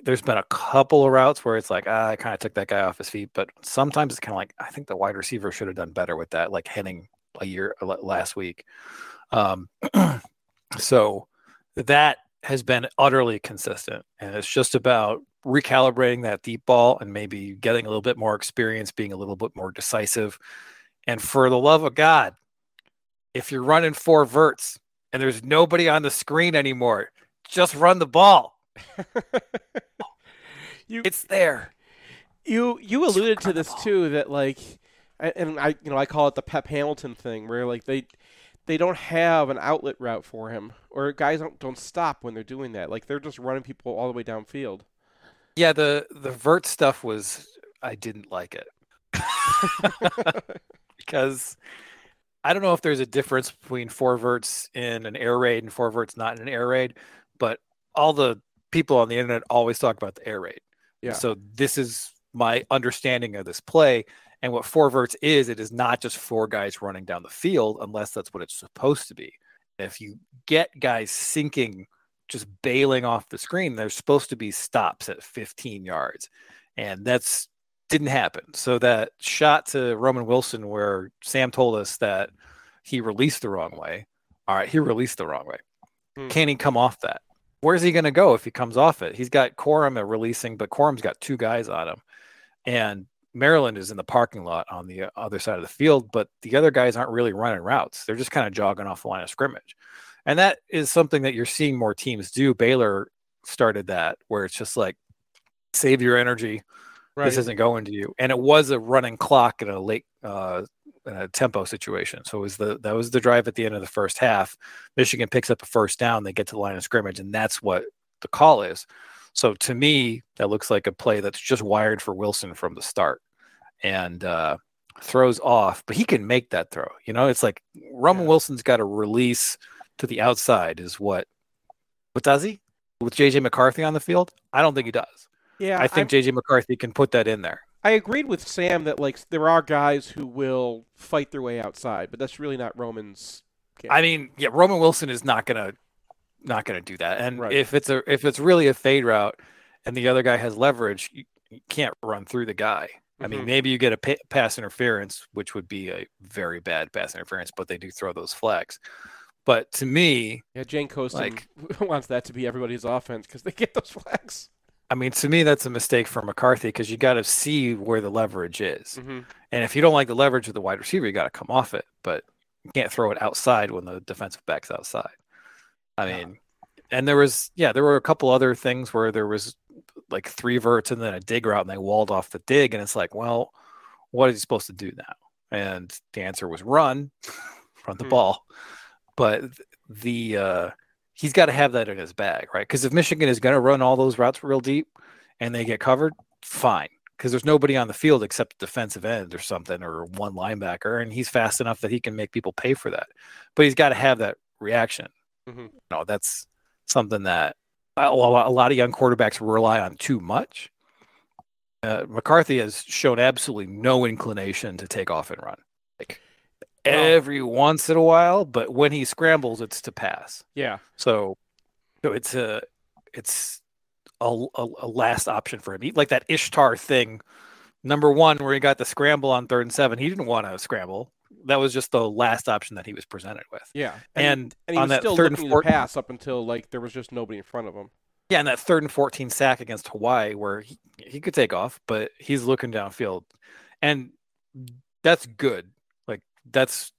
there's been a couple of routes where it's like ah, I kind of took that guy off his feet, but sometimes it's kind of like I think the wide receiver should have done better with that, like Henning a year last week. Um, (clears throat) so that has been utterly consistent, and it's just about recalibrating that deep ball and maybe getting a little bit more experience, being a little bit more decisive. And for the love of God, if you're running four verts, and there's nobody on the screen anymore. Just run the ball. (laughs) you, it's there. You you alluded to this too that like, and I you know I call it the Pep Hamilton thing where like they they don't have an outlet route for him or guys don't don't stop when they're doing that like they're just running people all the way downfield. Yeah, the the vert stuff was I didn't like it (laughs) (laughs) because I don't know if there's a difference between four verts in an air raid and four verts not in an air raid, but all the people on the internet always talk about the air raid. Yeah. So this is my understanding of this play. And what four verts is, it is not just four guys running down the field, unless that's what it's supposed to be. If you get guys sinking, just bailing off the screen, there's supposed to be stops at 15 yards. And that's didn't happen. So that shot to Roman Wilson, where Sam told us that he released the wrong way. All right, he released the wrong way. Hmm. Can he come off that? Where's he going to go if he comes off it? He's got Corum at releasing, but Corum's got two guys on him, and Maryland is in the parking lot on the other side of the field. But the other guys aren't really running routes; they're just kind of jogging off the line of scrimmage, and that is something that you're seeing more teams do. Baylor started that, where it's just like save your energy Right. This isn't going to you. And it was a running clock in a late uh, in a tempo situation. So it was the that was the drive at the end of the first half. Michigan picks up a first down, they get to the line of scrimmage, and that's what the call is. So to me, that looks like a play that's just wired for Wilson from the start. And uh, throws off, but he can make that throw. You know, it's like Roman yeah. Wilson's got a release to the outside, is what what does he? With JJ McCarthy on the field? I don't think he does. Yeah, I think JJ McCarthy can put that in there. I agreed with Sam that like there are guys who will fight their way outside, but that's really not Roman's. Game. I mean, yeah, Roman Wilson is not gonna not gonna do that. And right. if it's a if it's really a fade route, and the other guy has leverage, you, you can't run through the guy. Mm-hmm. I mean, mm-hmm. maybe you get a pa- pass interference, which would be a very bad pass interference, but they do throw those flags. But to me, yeah, Jane Coaston like, (laughs) wants that to be everybody's offense because they get those flags. I mean, to me, that's a mistake for McCarthy because you got to see where the leverage is. Mm-hmm. And if you don't like the leverage of the wide receiver, you got to come off it. But you can't throw it outside when the defensive back's outside. I yeah. mean, and there was, yeah, there were a couple other things where there was like three verts and then a dig route and they walled off the dig. And it's like, well, what is he supposed to do now? And the answer was run, (laughs) run the mm-hmm. ball. But the, uh, he's got to have that in his bag, right? Because if Michigan is going to run all those routes real deep and they get covered, fine. Because there's nobody on the field except defensive end or something or one linebacker, and he's fast enough that he can make people pay for that. But he's got to have that reaction. Mhm. You know, that's something that a a lot of young quarterbacks rely on too much. Uh, McCarthy has shown absolutely no inclination to take off and run. Like Every once in a while, but when he scrambles, it's to pass. Yeah. So, so it's a it's a, a, a last option for him. He, like that Ishtar thing, number one, where he got the scramble on third and seven. He didn't want to scramble. That was just the last option that he was presented with. Yeah. And, and he on was that still third and fourth, pass up until like there was just nobody in front of him. yeah, and that third and fourteen sack against Hawaii, where he, he could take off, but he's looking downfield, and that's good. That's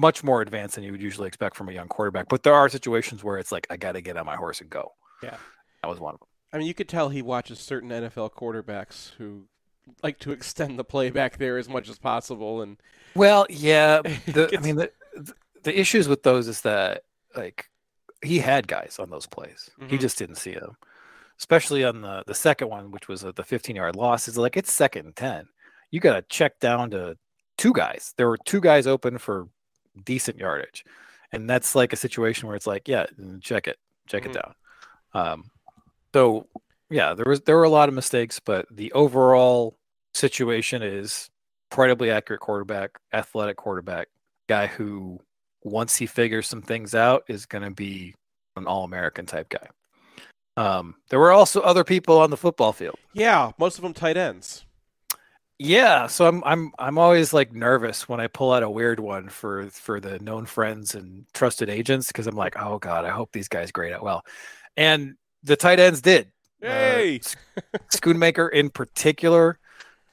much more advanced than you would usually expect from a young quarterback. But there are situations where it's like I got to get on my horse and go. Yeah. that was one of them. I mean, you could tell he watches certain NFL quarterbacks who like to extend the play back there as much as possible, and Well, yeah. (laughs) The, I mean, the, the issues with those is that like he had guys on those plays. He Mhm. just didn't see them. Especially on the the second one, which was the 15 yard loss. Is like it's second and 10. You got to check down to two guys. There were two guys open for decent yardage, and that's like a situation where it's like, yeah, check it, check Mhm. it down. Um, so yeah, there was there were a lot of mistakes, but the overall situation is incredibly accurate quarterback, athletic quarterback, guy who once he figures some things out is going to be an all-American type guy. Um, there were also other people on the football field. yeah, most of them tight ends. Yeah, so I'm I'm I'm always like nervous when I pull out a weird one for for the known friends and trusted agents because I'm like, oh god, I hope these guys grade out well, and the tight ends did. Uh, Hey, Schoonmaker in particular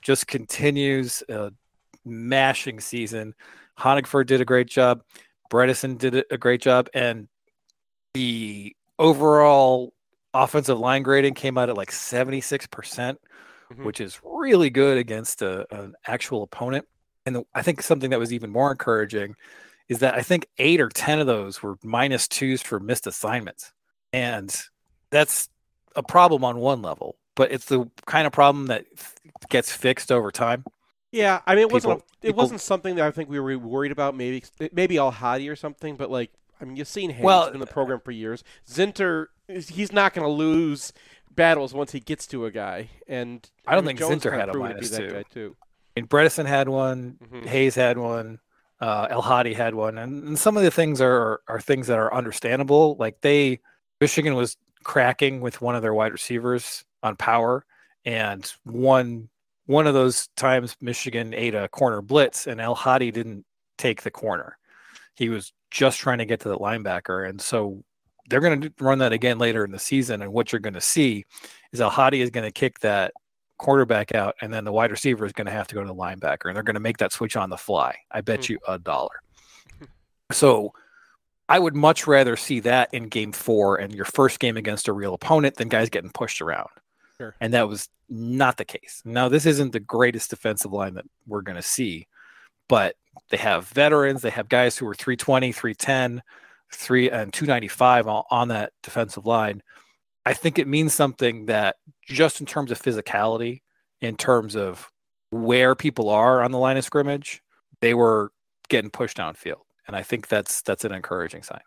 just continues a mashing season. Honigford did a great job. Bredeson did a- great job. And the overall offensive line grading came out at like 76%, percent Mhm. which is really good against a, an actual opponent. And the, I think something that was even more encouraging is that I think eight or 10 of those were minus twos for missed assignments. And that's a problem on one level, but it's the kind of problem that gets fixed over time. yeah. I mean, it wasn't a, it people- wasn't something that I think we were worried about. Maybe maybe Al Hadi or something, but like I mean, you've seen Hayes Well, in the program for years. Zinter, he's not going to lose battles once he gets to a guy, and I don't mean, think Jones Zinter had a proven to two. guy too. And Bredeson had one, Mhm. Hayes had one, uh, El Hadi had one, and, and some of the things are are things that are understandable. Like they, Michigan was cracking with one of their wide receivers on power, and one one of those times Michigan ate a corner blitz, and El Hadi didn't take the corner. He was just trying to get to the linebacker, and so they're going to run that again later in the season. And what you're going to see is El Hadi is going to kick that quarterback out, and then the wide receiver is going to have to go to the linebacker, and they're going to make that switch on the fly. I bet Hmm. you a dollar. (laughs) So I would much rather see that in game four and your first game against a real opponent than guys getting pushed around. Sure. And that was not the case. Now, this isn't the greatest defensive line that we're going to see, but they have veterans, they have guys who are 320, 310, 3 uh, and 295 on, on that defensive line. I think it means something that just in terms of physicality, in terms of where people are on the line of scrimmage, they were getting pushed downfield. And I think that's that's an encouraging sign.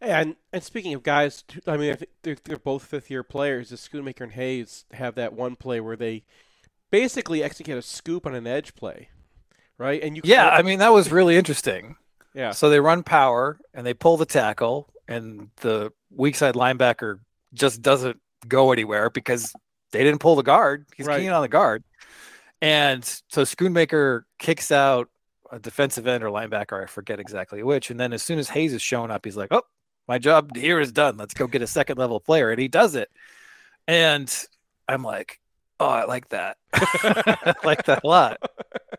And and speaking of guys, I mean, I think they're, they're both fifth year players. The Schoonmaker and Hayes have that one play where they basically execute a scoop on an edge play, right? And you Yeah, I mean that was really interesting. Yeah, So they run power and they pull the tackle, and the weak side linebacker just doesn't go anywhere because they didn't pull the guard. He's Right. keying on the guard. And so Schoonmaker kicks out a defensive end or linebacker, I forget exactly which. And then as soon as Hayes is showing up, he's like, Oh, my job here is done. Let's go get a second level player. And he does it. And I'm like, Oh, I like that. (laughs) I like that a lot.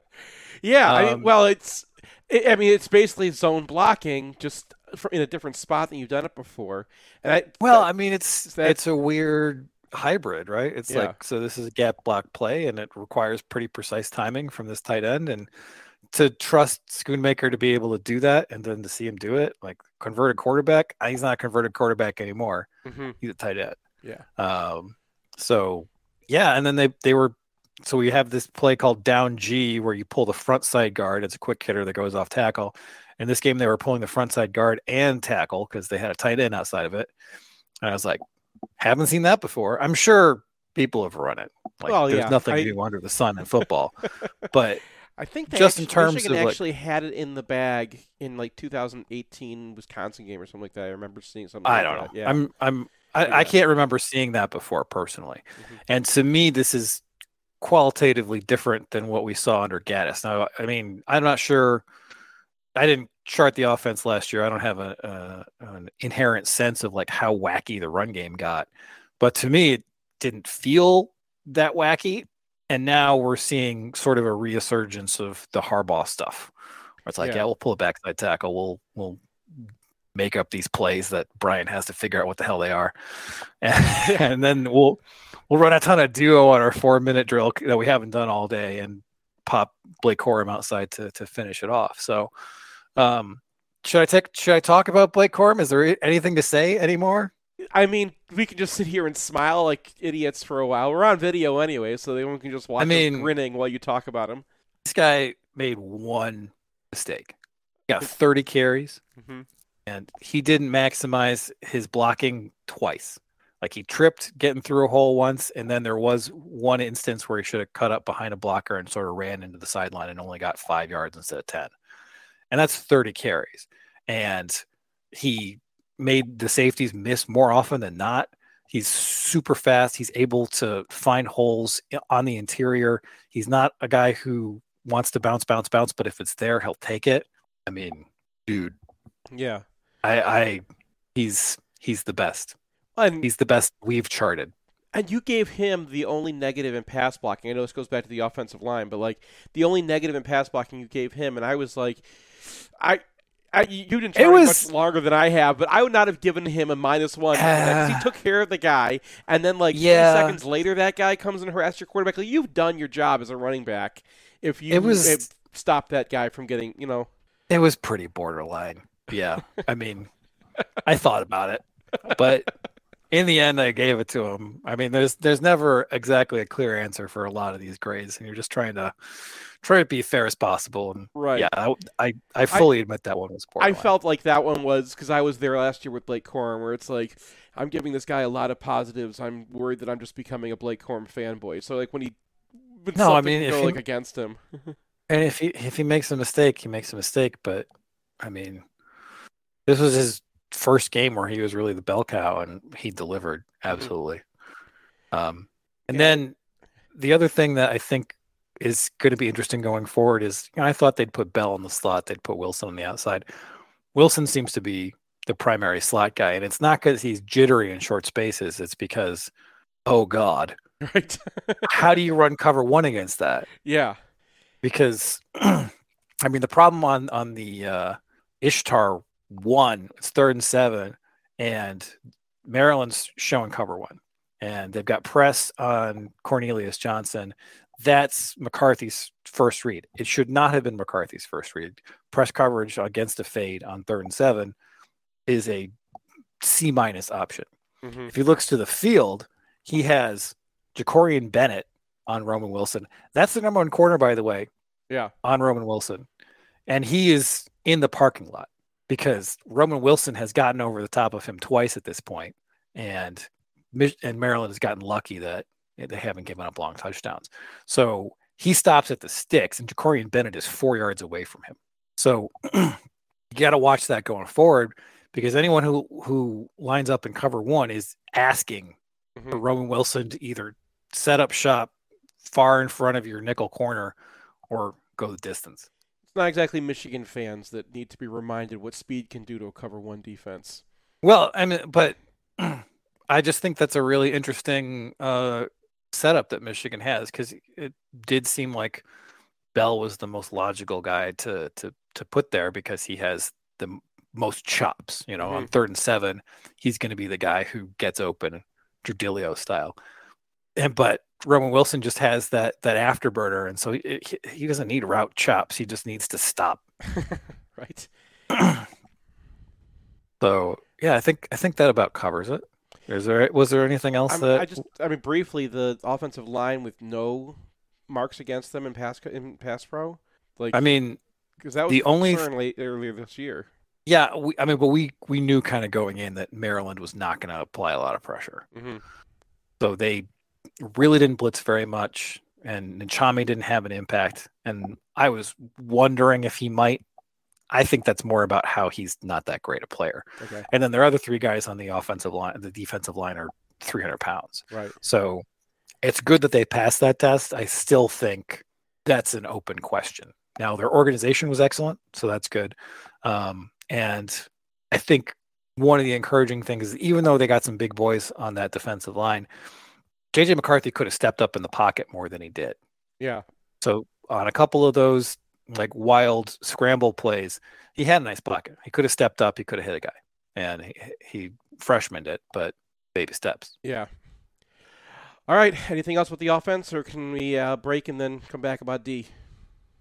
(laughs) yeah. I mean, Um, well, it's I I mean, it's basically zone blocking, just in a different spot than you've done it before. And I Well, that- I mean, it's that- it's a weird hybrid, right? It's Yeah. like so this is a gap block play, and it requires pretty precise timing from this tight end, and to trust Schoonmaker to be able to do that, and then to see him do it, like converted quarterback. uh, He's not a converted quarterback anymore. Mhm. He's a tight end. Yeah. Um. So yeah, and then they they were. So we have this play called down G where you pull the front side guard. It's a quick hitter that goes off tackle, In this game, they were pulling the front side guard and tackle because they had a tight end outside of it. And I was like, haven't seen that before. I'm sure people have run it. Like, Well, there's yeah, nothing I- new under the sun in football. (laughs) but I think they Just in terms Michigan of, like- actually had it in the bag in like 2018 Wisconsin game or something like that. I remember seeing something. I like don't know. Yeah. I'm I'm I, Yeah. I can't remember seeing that before personally. Mhm. And to me, this is qualitatively different than what we saw under Gattis. Now, I mean, I'm not sure. I didn't chart the offense last year. I don't have a, a an inherent sense of like how wacky the run game got, but to me, it didn't feel that wacky. And now we're seeing sort of a resurgence of the Harbaugh stuff. Where it's like, Yeah. yeah, we'll pull a backside tackle. We'll we'll make up these plays that Brian has to figure out what the hell they are, (laughs) and, and then we'll we'll run a ton of duo on our four minute drill that we haven't done all day, and pop Blake Corum outside to to finish it off. So, um, should I take should I talk about Blake Corum? Is there anything to say anymore? I mean, we can just sit here and smile like idiots for a while. We're on video anyway, so everyone can just watch I mean- us grinning while you talk about him. This guy made one mistake. Got 30 carries, hmm and he didn't maximize his blocking twice. Like he tripped getting through a hole once, and then there was one instance where he should have cut up behind a blocker and sort of ran into the sideline and only got five yards instead of 10. And that's 30 carries. And he made the safeties miss more often than not. He's super fast. He's able to find holes on the interior. He's not a guy who wants to bounce, bounce, bounce, but if it's there, he'll take it. I mean, dude, Yeah. I, I he's he's the best. And, He's the best we've charted. and you gave him the only negative in pass blocking. I know this goes back to the offensive line, but like the only negative in pass blocking you gave him, and I was like, I. I, you didn't It try was- much longer than I have, but I would not have given him a minus one. for that, 'cause Uh, he took care of the guy, and then like yeah. seconds later, that guy comes and harasses your quarterback. Like you've done your job as a running back. If you It was- eh, stop that guy from getting, you know, It was pretty borderline. Yeah. I mean, I thought about it, but in the end I gave it to him. I mean, there's there's never exactly a clear answer for a lot of these grades, and you're just trying to try to be fair as possible. And right? yeah, I, I I fully admit that one was I felt like that one was because I was there last year with Blake Corum, where it's like I'm giving this guy a lot of positives. I'm worried that I'm just becoming a Blake Corum fanboy. So like when he, when No, I mean, if go he- like against him. (laughs) And if he if he makes a mistake, he makes a mistake. But I mean, this was his first game where he was really the bell cow, and he delivered absolutely. Um, and Yeah. then the other thing that I think is going to be interesting going forward is you know, I thought they'd put Bell in the slot, they'd put Wilson on the outside. Wilson seems to be the primary slot guy, and it's not because he's jittery in short spaces. It's because, oh God, (laughs) right? (laughs) how do you run cover one against that? yeah. because (clears throat) I mean the problem on on the uh, Ishtar one, it's third and seven, and Maryland's showing cover one, and they've got press on Cornelius Johnson. That's McCarthy's first read. It should not have been McCarthy's first read. Press coverage against a fade on third and seven is a C minus option. hmm If he looks to the field, he has Jakorian Bennett on Roman Wilson. That's the number one corner, by the way, Yeah. on Roman Wilson. And he is in the parking lot because Roman Wilson has gotten over the top of him twice at this point, and and Maryland has gotten lucky that they haven't given up long touchdowns. So he stops at the sticks, and Jakorian Bennett is four yards away from him. So (clears throat) you got to watch that going forward because anyone who who lines up in cover one is asking for Mhm. Roman Wilson to either set up shop far in front of your nickel corner or go the distance. It's not exactly Michigan fans that need to be reminded what speed can do to a cover one defense. Well, I mean, but (clears throat) I just think that's a really interesting uh, setup that Michigan has because it did seem like Bell was the most logical guy to to to put there because he has the most chops. You know, on third and seven, he's going to be the guy who gets open, Drew Dileo style. And but Roman Wilson just has that that afterburner, and so he, he doesn't need route chops. He just needs to stop. (laughs) right. (clears throat) So yeah, I think I think that about covers it. Is there was there anything else I'm, that I just, I mean, briefly, the offensive line with no marks against them in pass in pass pro. Like, I mean because that was The only- late earlier this year. Yeah, we, I mean, but we we knew kind of going in that Maryland was not going to apply a lot of pressure, hmm so they really didn't blitz very much, and Chami didn't have an impact. And I was wondering if he might. I think that's more about how he's not that great a player. Okay, And then their other three guys on the offensive line, the defensive line, are 300 pounds. right. So it's good that they passed that test. I still think that's an open question. Now, their organization was excellent, so that's good. Um, and I think one of the encouraging things is even though they got some big boys on that defensive line, JJ McCarthy could have stepped up in the pocket more than he did. Yeah, So on a couple of those like wild scramble plays, he had a nice pocket. He could have stepped up. He could have hit a guy, and he, he freshmaned it, but baby steps. yeah. All right. Anything else with the offense, or can we uh, break and then come back about D?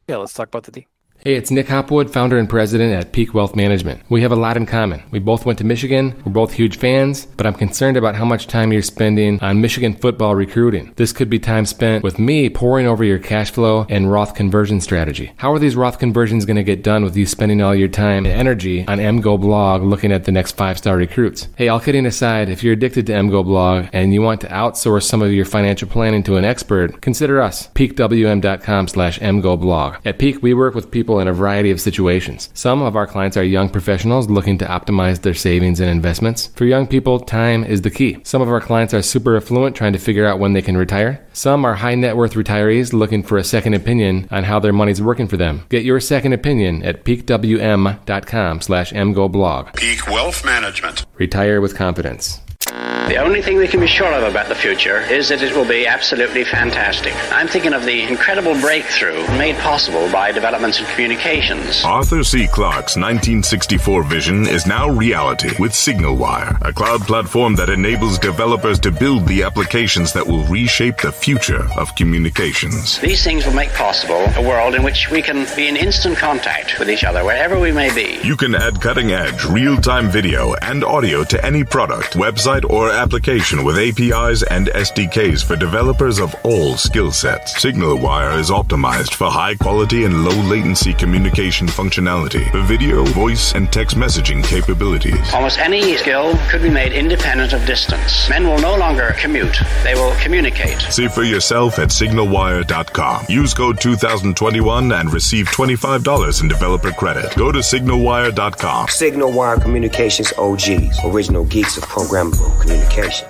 Yeah, let's talk about the D. Hey, it's Nick Hopwood, founder and president at Peak Wealth Management. We have a lot in common. We both went to Michigan, we're both huge fans, but I'm concerned about how much time you're spending on Michigan football recruiting. This could be time spent with me poring over your cash flow and Roth conversion strategy. How are these Roth conversions going to get done with you spending all your time and energy on MGO blog looking at the next five star recruits? Hey, all kidding aside, if you're addicted to MGO blog and you want to outsource some of your financial planning to an expert, consider us. peakwm.com slash MGO blog. At Peak, we work with people in a variety of situations. Some of our clients are young professionals looking to optimize their savings and investments. For young people, time is the key. Some of our clients are super affluent trying to figure out when they can retire. Some are high net worth retirees looking for a second opinion on how their money's working for them. Get your second opinion at peakwm.com slash mgoblog. Peak Wealth Management. Retire with confidence. The only thing we can be sure of about the future is that it will be absolutely fantastic. I'm thinking of the incredible breakthrough made possible by developments in communications. Arthur C. Clarke's 1964 vision is now reality with SignalWire, a cloud platform that enables developers to build the applications that will reshape the future of communications. These things will make possible a world in which we can be in instant contact with each other wherever we may be. You can add cutting edge, real time video and audio to any product, website, or application with APIs and SDKs for developers of all skill sets. SignalWire is optimized for high quality and low latency communication functionality, for video, voice, and text messaging capabilities. Almost any skill could be made independent of distance. Men will no longer commute, they will communicate. See for yourself at signalwire.com. Use code 2021 and receive $25 in developer credit. Go to signalwire.com. SignalWire Communications OGs, original geeks of programmable communication.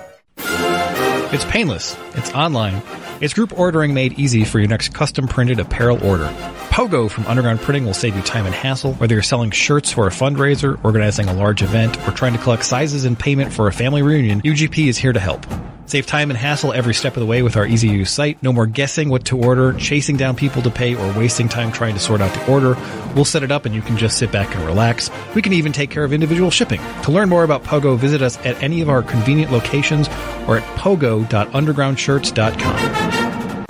It's painless, it's online, it's group ordering made easy for your next custom printed apparel order. Pogo from Underground Printing will save you time and hassle, whether you're selling shirts for a fundraiser, organizing a large event, or trying to collect sizes and payment for a family reunion, UGP is here to help. Save time and hassle every step of the way with our easy to use site. No more guessing what to order, chasing down people to pay, or wasting time trying to sort out the order. We'll set it up and you can just sit back and relax. We can even take care of individual shipping. To learn more about Pogo, visit us at any of our convenient locations or at pogo.undergroundshirts.com.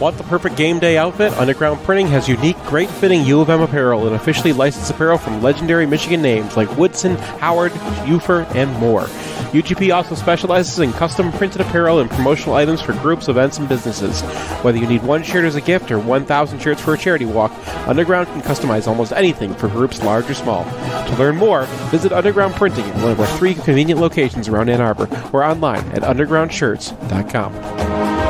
Want the perfect game day outfit? Underground Printing has unique, great fitting U of M apparel and officially licensed apparel from legendary Michigan names like Woodson, Howard, Ufer, and more. UGP also specializes in custom printed apparel and promotional items for groups, events, and businesses. Whether you need one shirt as a gift or 1,000 shirts for a charity walk, Underground can customize almost anything for groups large or small. To learn more, visit Underground Printing at one of our three convenient locations around Ann Arbor or online at undergroundshirts.com.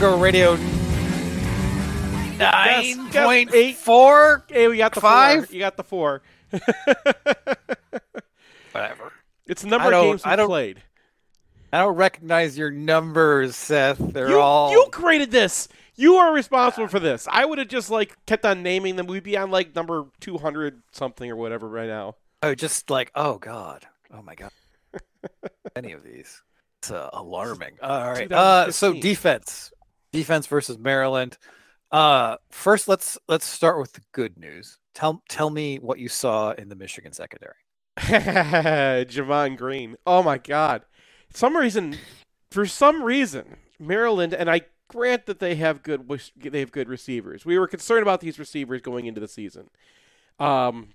Welcome back to MGO Radio nine point eight. four. Hey, we got the Five? four. You got the four. (laughs) Whatever. It's the number I of games we I played. I don't recognize your numbers, Seth. They're You, all you created this. You are responsible for this. I would have just like kept on naming them. We'd be on like number two hundred something or whatever right now. oh, just like oh god, oh my god, (laughs) any of these. It's uh, alarming. All right. Uh, so defense, defense versus Maryland. Uh, first, let's let's start with the good news. Tell tell me what you saw in the Michigan secondary. (laughs) Gemon Green. Oh my God, some reason, for some reason, Maryland and I grant that they have good they have good receivers. We were concerned about these receivers going into the season. Um,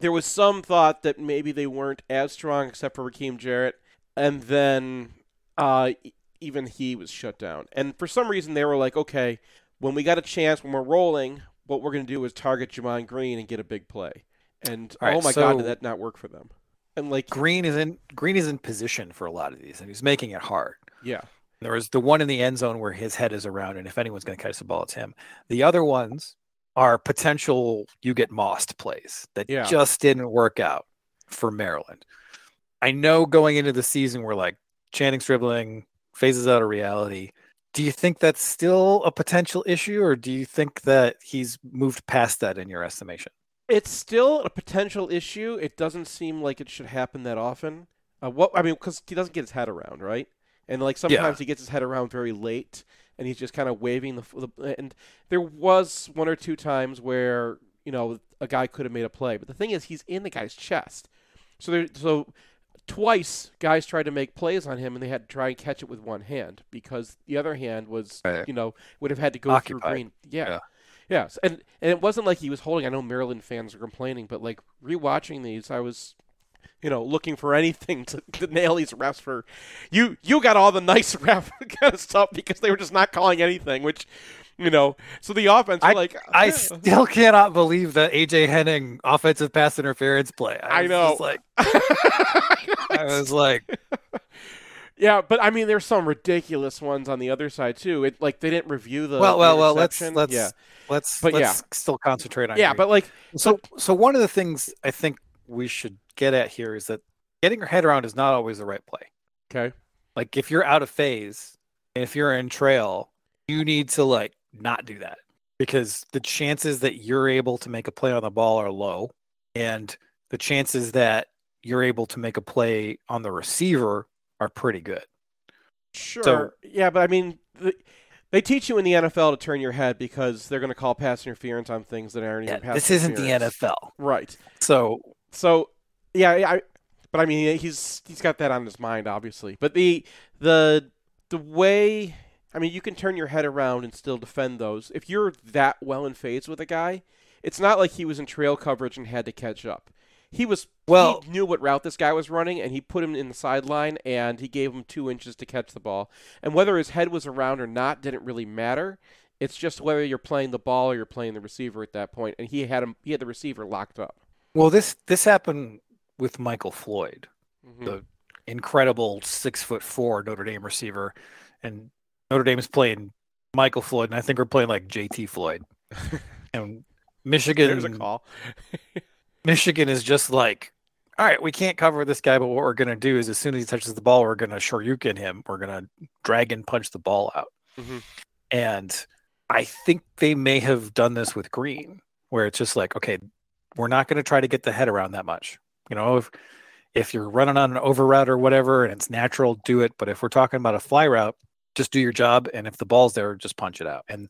there was some thought that maybe they weren't as strong, except for Rakim Jarrett, and then uh, even he was shut down. And for some reason, they were like, okay, when we got a chance, when we're rolling, what we're going to do is target Gemon Green and get a big play. And right, oh my so God, did that not work for them? And like Green is in Green is in position for a lot of these, and he's making it hard. Yeah. There was the one in the end zone where his head is around, and if anyone's going to catch the ball, it's him. The other ones are potential you get mossed plays that yeah. just didn't work out for Maryland. I know going into the season, we're like Channing's dribbling phases out of reality. Do you think that's still a potential issue, or do you think that he's moved past that in your estimation? It's still a potential issue. It doesn't seem like it should happen that often. Uh, what I mean, because he doesn't get his head around, right? And like sometimes yeah. he gets his head around very late, and he's just kind of waving the, the. And there was one or two times where you know a guy could have made a play, but the thing is, he's in the guy's chest. So there, so twice guys tried to make plays on him and they had to try and catch it with one hand because the other hand was right. you know would have had to go Occupied. through green yeah yeah yeah and and it wasn't like he was holding i know maryland fans are complaining but like rewatching these i was you know looking for anything to, to nail these refs for you you got all the nice (laughs) ref kind (laughs) of stuff because they were just not calling anything which (laughs) you know, so the offense, I, like, I yeah. still cannot believe that AJ Henning offensive pass interference play. I, I know, like, (laughs) I was like, (laughs) yeah, but I mean, there's some ridiculous ones on the other side too. It like they didn't review the well, well, well. Let's let's yeah. let's but let's yeah. still concentrate on yeah. But like, so so one of the things I think we should get at here is that getting your head around is not always the right play. Okay, like if you're out of phase, and if you're in trail, you need to like not do that because the chances that you're able to make a play on the ball are low and the chances that you're able to make a play on the receiver are pretty good. Sure. So, yeah, but I mean, the, they teach you in the NFL to turn your head because they're going to call pass interference on things that aren't yeah, even pass. This isn't the NFL, right? So, so yeah, I, but I mean, he's he's got that on his mind, obviously. But the the the way I mean, you can turn your head around and still defend those. If you're that well in phase with a guy, it's not like he was in trail coverage and had to catch up. He was well, he knew what route this guy was running, and he put him in the sideline, and he gave him two inches to catch the ball. And whether his head was around or not didn't really matter. It's just whether you're playing the ball or you're playing the receiver at that point. And he had him, he had the receiver locked up. Well, this this happened with Michael Floyd, mm-hmm. the incredible six foot four Notre Dame receiver, and Notre Dame is playing Michael Floyd, and I think we're playing like JT Floyd. (laughs) and Michigan. There's a call. (laughs) Michigan is just like, all right, we can't cover this guy, but what we're going to do is as soon as he touches the ball, we're going to shoryuken him. We're going to drag and punch the ball out. Mm-hmm. And I think they may have done this with Green, where it's just like, okay, we're not going to try to get the head around that much. You know, if if you're running on an over route or whatever and it's natural, do it. But if we're talking about a fly route, just do your job and if the ball's there just punch it out. And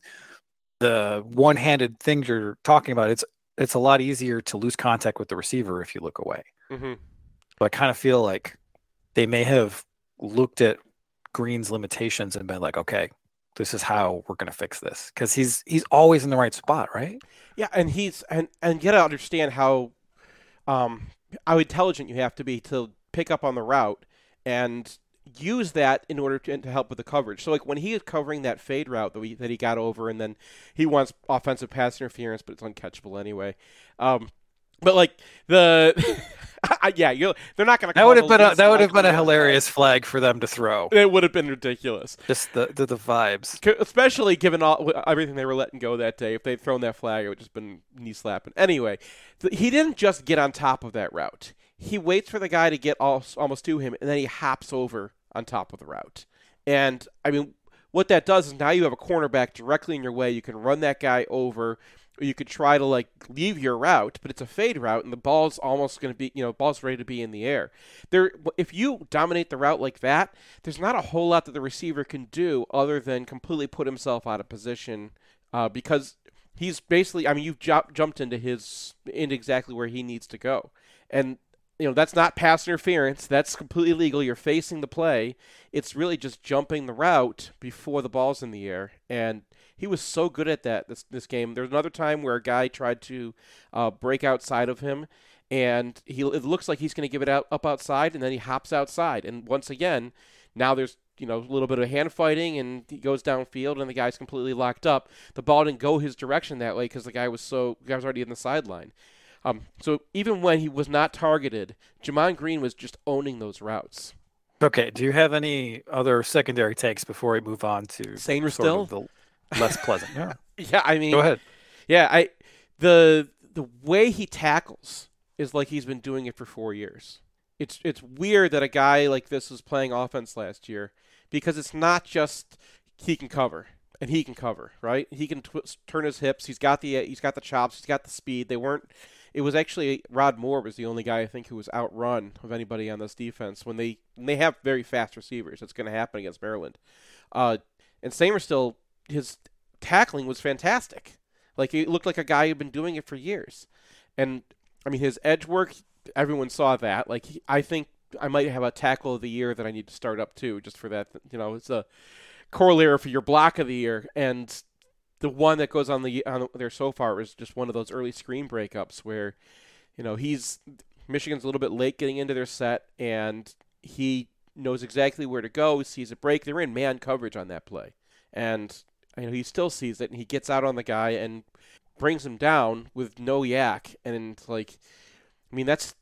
the one-handed things you're talking about it's it's a lot easier to lose contact with the receiver if you look away. Mm-hmm. so i kind of feel like they may have looked at green's limitations and been like okay this is how we're going to fix this. Because he's he's always in the right spot right? Yeah and he's and and you got to understand how um how intelligent you have to be to pick up on the route and use that in order to, to help with the coverage. So like when he is covering that fade route that we that he got over, and then he wants offensive pass interference, but it's uncatchable anyway. Um, but like the (laughs) yeah, they're not going to. That would have been a, that would have been a hilarious flag for them to throw. It would have been ridiculous. Just the the, the vibes, especially given all everything they were letting go that day. If they'd thrown that flag, it would just been knee slapping. Anyway, he didn't just get on top of that route. He waits for the guy to get almost to him, and then he hops over on top of the route. And I mean, what that does is now you have a cornerback directly in your way. You can run that guy over, or you could try to like leave your route, but it's a fade route, and the ball's almost going to be, you know, ball's ready to be in the air. There, if you dominate the route like that, there's not a whole lot that the receiver can do other than completely put himself out of position, uh, because he's basically, I mean, you've ju- jumped into his into exactly where he needs to go, and you know that's not pass interference. That's completely legal. You're facing the play. It's really just jumping the route before the ball's in the air, and he was so good at that this this game. There's another time where a guy tried to uh, break outside of him, and he it looks like he's going to give it out up outside, and then he hops outside, and once again, now there's you know a little bit of hand fighting, and he goes downfield, and the guy's completely locked up. The ball didn't go his direction that way because the guy was so the guy was already in the sideline. Um, so even when he was not targeted, Gemon Green was just owning those routes. Okay. Do you have any other secondary takes before we move on to Sainristil? of the less pleasant? (laughs) Yeah. Yeah, I mean, Go ahead. Yeah, I the the way he tackles is like he's been doing it for four years. It's it's weird that a guy like this was playing offense last year because it's not just he can cover and he can cover right. He can tw- turn his hips. He's got the he's got the chops. He's got the speed. They weren't. It was actually Rod Moore was the only guy I think who was outrun of anybody on this defense when they they have very fast receivers. It's going to happen against Maryland. Uh, and Sainristil his tackling was fantastic. Like he looked like a guy who'd been doing it for years. And I mean his edge work, everyone saw that. Like he, I think I might have a tackle of the year that I need to start up too, just for that. You know, it's a corollary for your block of the year, and the one that goes on the on there so far is just one of those early screen breakups where, you know, he's Michigan's a little bit late getting into their set, and he knows exactly where to go. Sees a break. They're in man coverage on that play, and you know he still sees it, and he gets out on the guy and brings him down with no yak, and like, I mean that's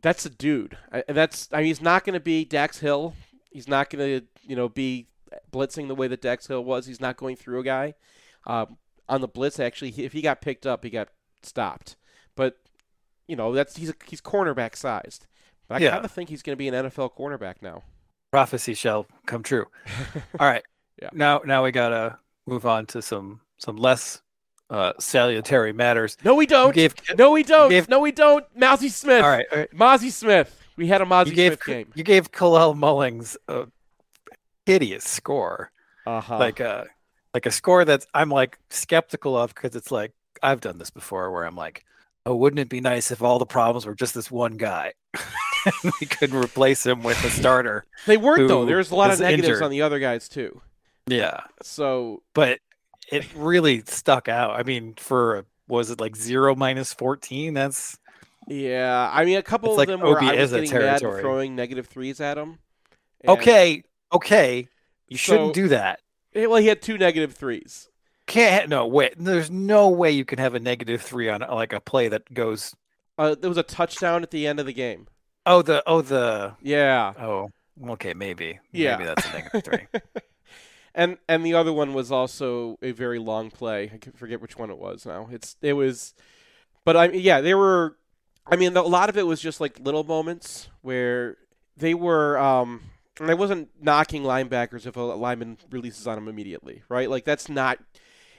that's a dude. I, that's I mean he's not going to be Dax Hill. He's not going to you know be blitzing the way that Dax Hill was. He's not going through a guy. Um, on the blitz, actually, if he got picked up, he got stopped. But you know that's he's a, he's cornerback sized. But I Yeah. kind of think he's going to be an NFL cornerback now. Prophecy shall come true. (laughs) All right. Yeah. Now now we gotta move on to some some less uh, salutary matters. No, we don't. gave- no, we don't. gave- no, we don't. Mazi Smith. All right. all right. Mazi Smith. We had a Mazi You gave Smith game. you gave Kalel Mullings a hideous score. Uh-huh. like a like a score that I'm like skeptical of because it's like I've done this before where I'm like, oh, wouldn't it be nice if all the problems were just this one guy? (laughs) we couldn't replace him with a starter. they weren't though. There's a lot of negatives injured. on the other guys too. Yeah, So but it really stuck out. I mean, for was it like zero minus fourteen? That's yeah, I mean a couple of like them were I was getting mad and throwing negative threes at him. And- okay. Okay, you shouldn't do that. Well, he had two negative threes. Can't no wait. There's no way you can have a negative three on like a play that goes. Uh, there was a touchdown at the end of the game. Oh the oh the Yeah, oh okay maybe Yeah. maybe that's a negative three. (laughs) (laughs) and and the other one was also a very long play. I can forget which one it was now. It's it was, but I yeah, they were. I mean, a lot of it was just like little moments where they were. Um, and I wasn't knocking linebackers if a lineman releases on him immediately, right? Like that's not.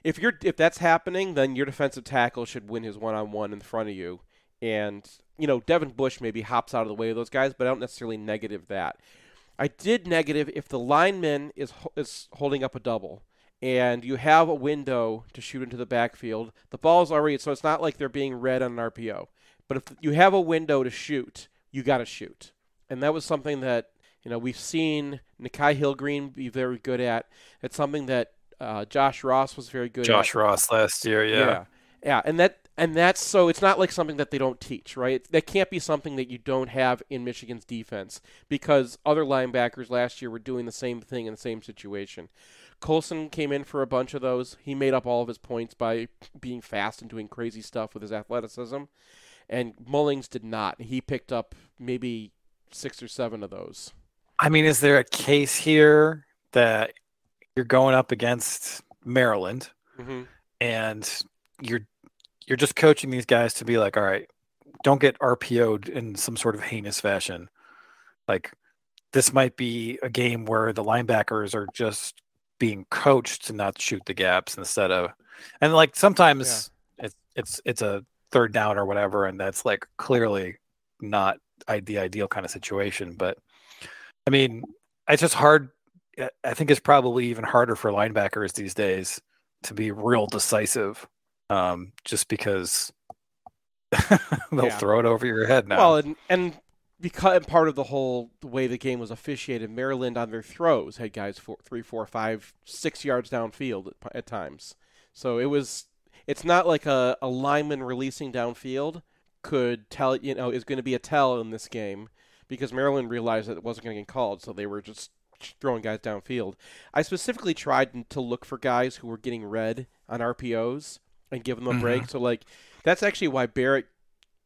If you're if that's happening, then your defensive tackle should win his one on one in front of you. And you know, Devin Bush maybe hops out of the way of those guys, but I don't necessarily negative that. I did negative if the lineman is is holding up a double and you have a window to shoot into the backfield. The ball's already so it's not like they're being read on an RPO. But if you have a window to shoot, you got to shoot. And that was something that you know we've seen Nikhai Hill-Green be very good at. It's something that uh, Josh Ross was very good at. Josh Ross last year, yeah. Yeah. Yeah, and that and that's so it's not like something that they don't teach, right? That can't be something that you don't have in Michigan's defense because other linebackers last year were doing the same thing in the same situation. Colson came in for a bunch of those. He made up all of his points by being fast and doing crazy stuff with his athleticism. And Mullings did not. He picked up maybe six or seven of those. I mean, is there a case here that you're going up against Maryland Mm-hmm. and you're you're just coaching these guys to be like, all right, don't get RPO'd in some sort of heinous fashion. Like this might be a game where the linebackers are just being coached to not shoot the gaps instead of and like sometimes it's it's it's a third down or whatever and that's like clearly not i- the ideal kind of situation but i mean it's just hard I- think it's probably even harder for linebackers these days to be real decisive um just because (laughs) they'll Yeah. throw it over your head now Well, and, and because part of the whole the way the game was officiated, Maryland on their throws had guys four, three, four, five, six yards downfield at, at times. So it was. It's not like a, a lineman releasing downfield could tell you know is going to be a tell in this game because Maryland realized that it wasn't going to get called, so they were just throwing guys downfield. I specifically tried to look for guys who were getting red on RPOs and give them a break. Mm-hmm. So like that's actually why Barrett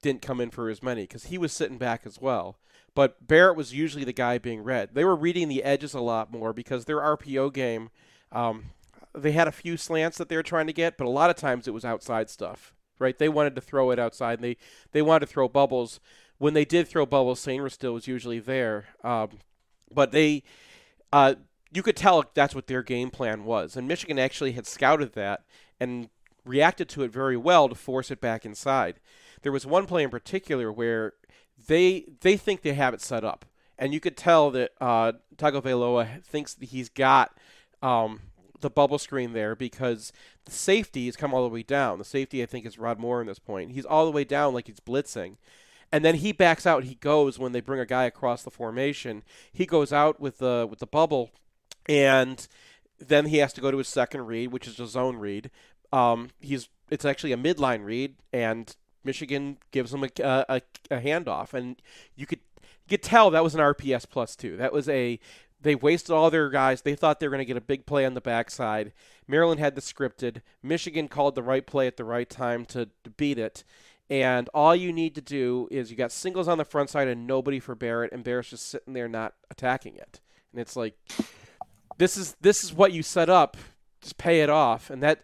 didn't come in for as many because he was sitting back as well. But Barrett was usually the guy being read. They were reading the edges a lot more because their RPO game, um, they had a few slants that they were trying to get, but a lot of times it was outside stuff. Right? They wanted to throw it outside. And they they wanted to throw bubbles. When they did throw bubbles, Sainristil was usually there. Um, but they, uh, you could tell that's what their game plan was. And Michigan actually had scouted that and reacted to it very well to force it back inside. There was one play in particular where they they think they have it set up, and you could tell that uh, Tagovailoa thinks that he's got um, the bubble screen there because the safety has come all the way down. The safety I think is Rod Moore in this point. He's all the way down like he's blitzing. And then he backs out. He goes when they bring a guy across the formation. He goes out with the with the bubble, and then he has to go to his second read, which is a zone read. Um, he's it's actually a midline read, and Michigan gives him a, a, a handoff, and you could you could tell that was an RPS plus two. That was a they wasted all their guys. They thought they were going to get a big play on the backside. Maryland had the scripted. Michigan called the right play at the right time to, to beat it. And all you need to do is you got singles on the front side and nobody for Barrett, and Barrett's just sitting there not attacking it. And it's like, this is this is what you set up. Just pay it off. And that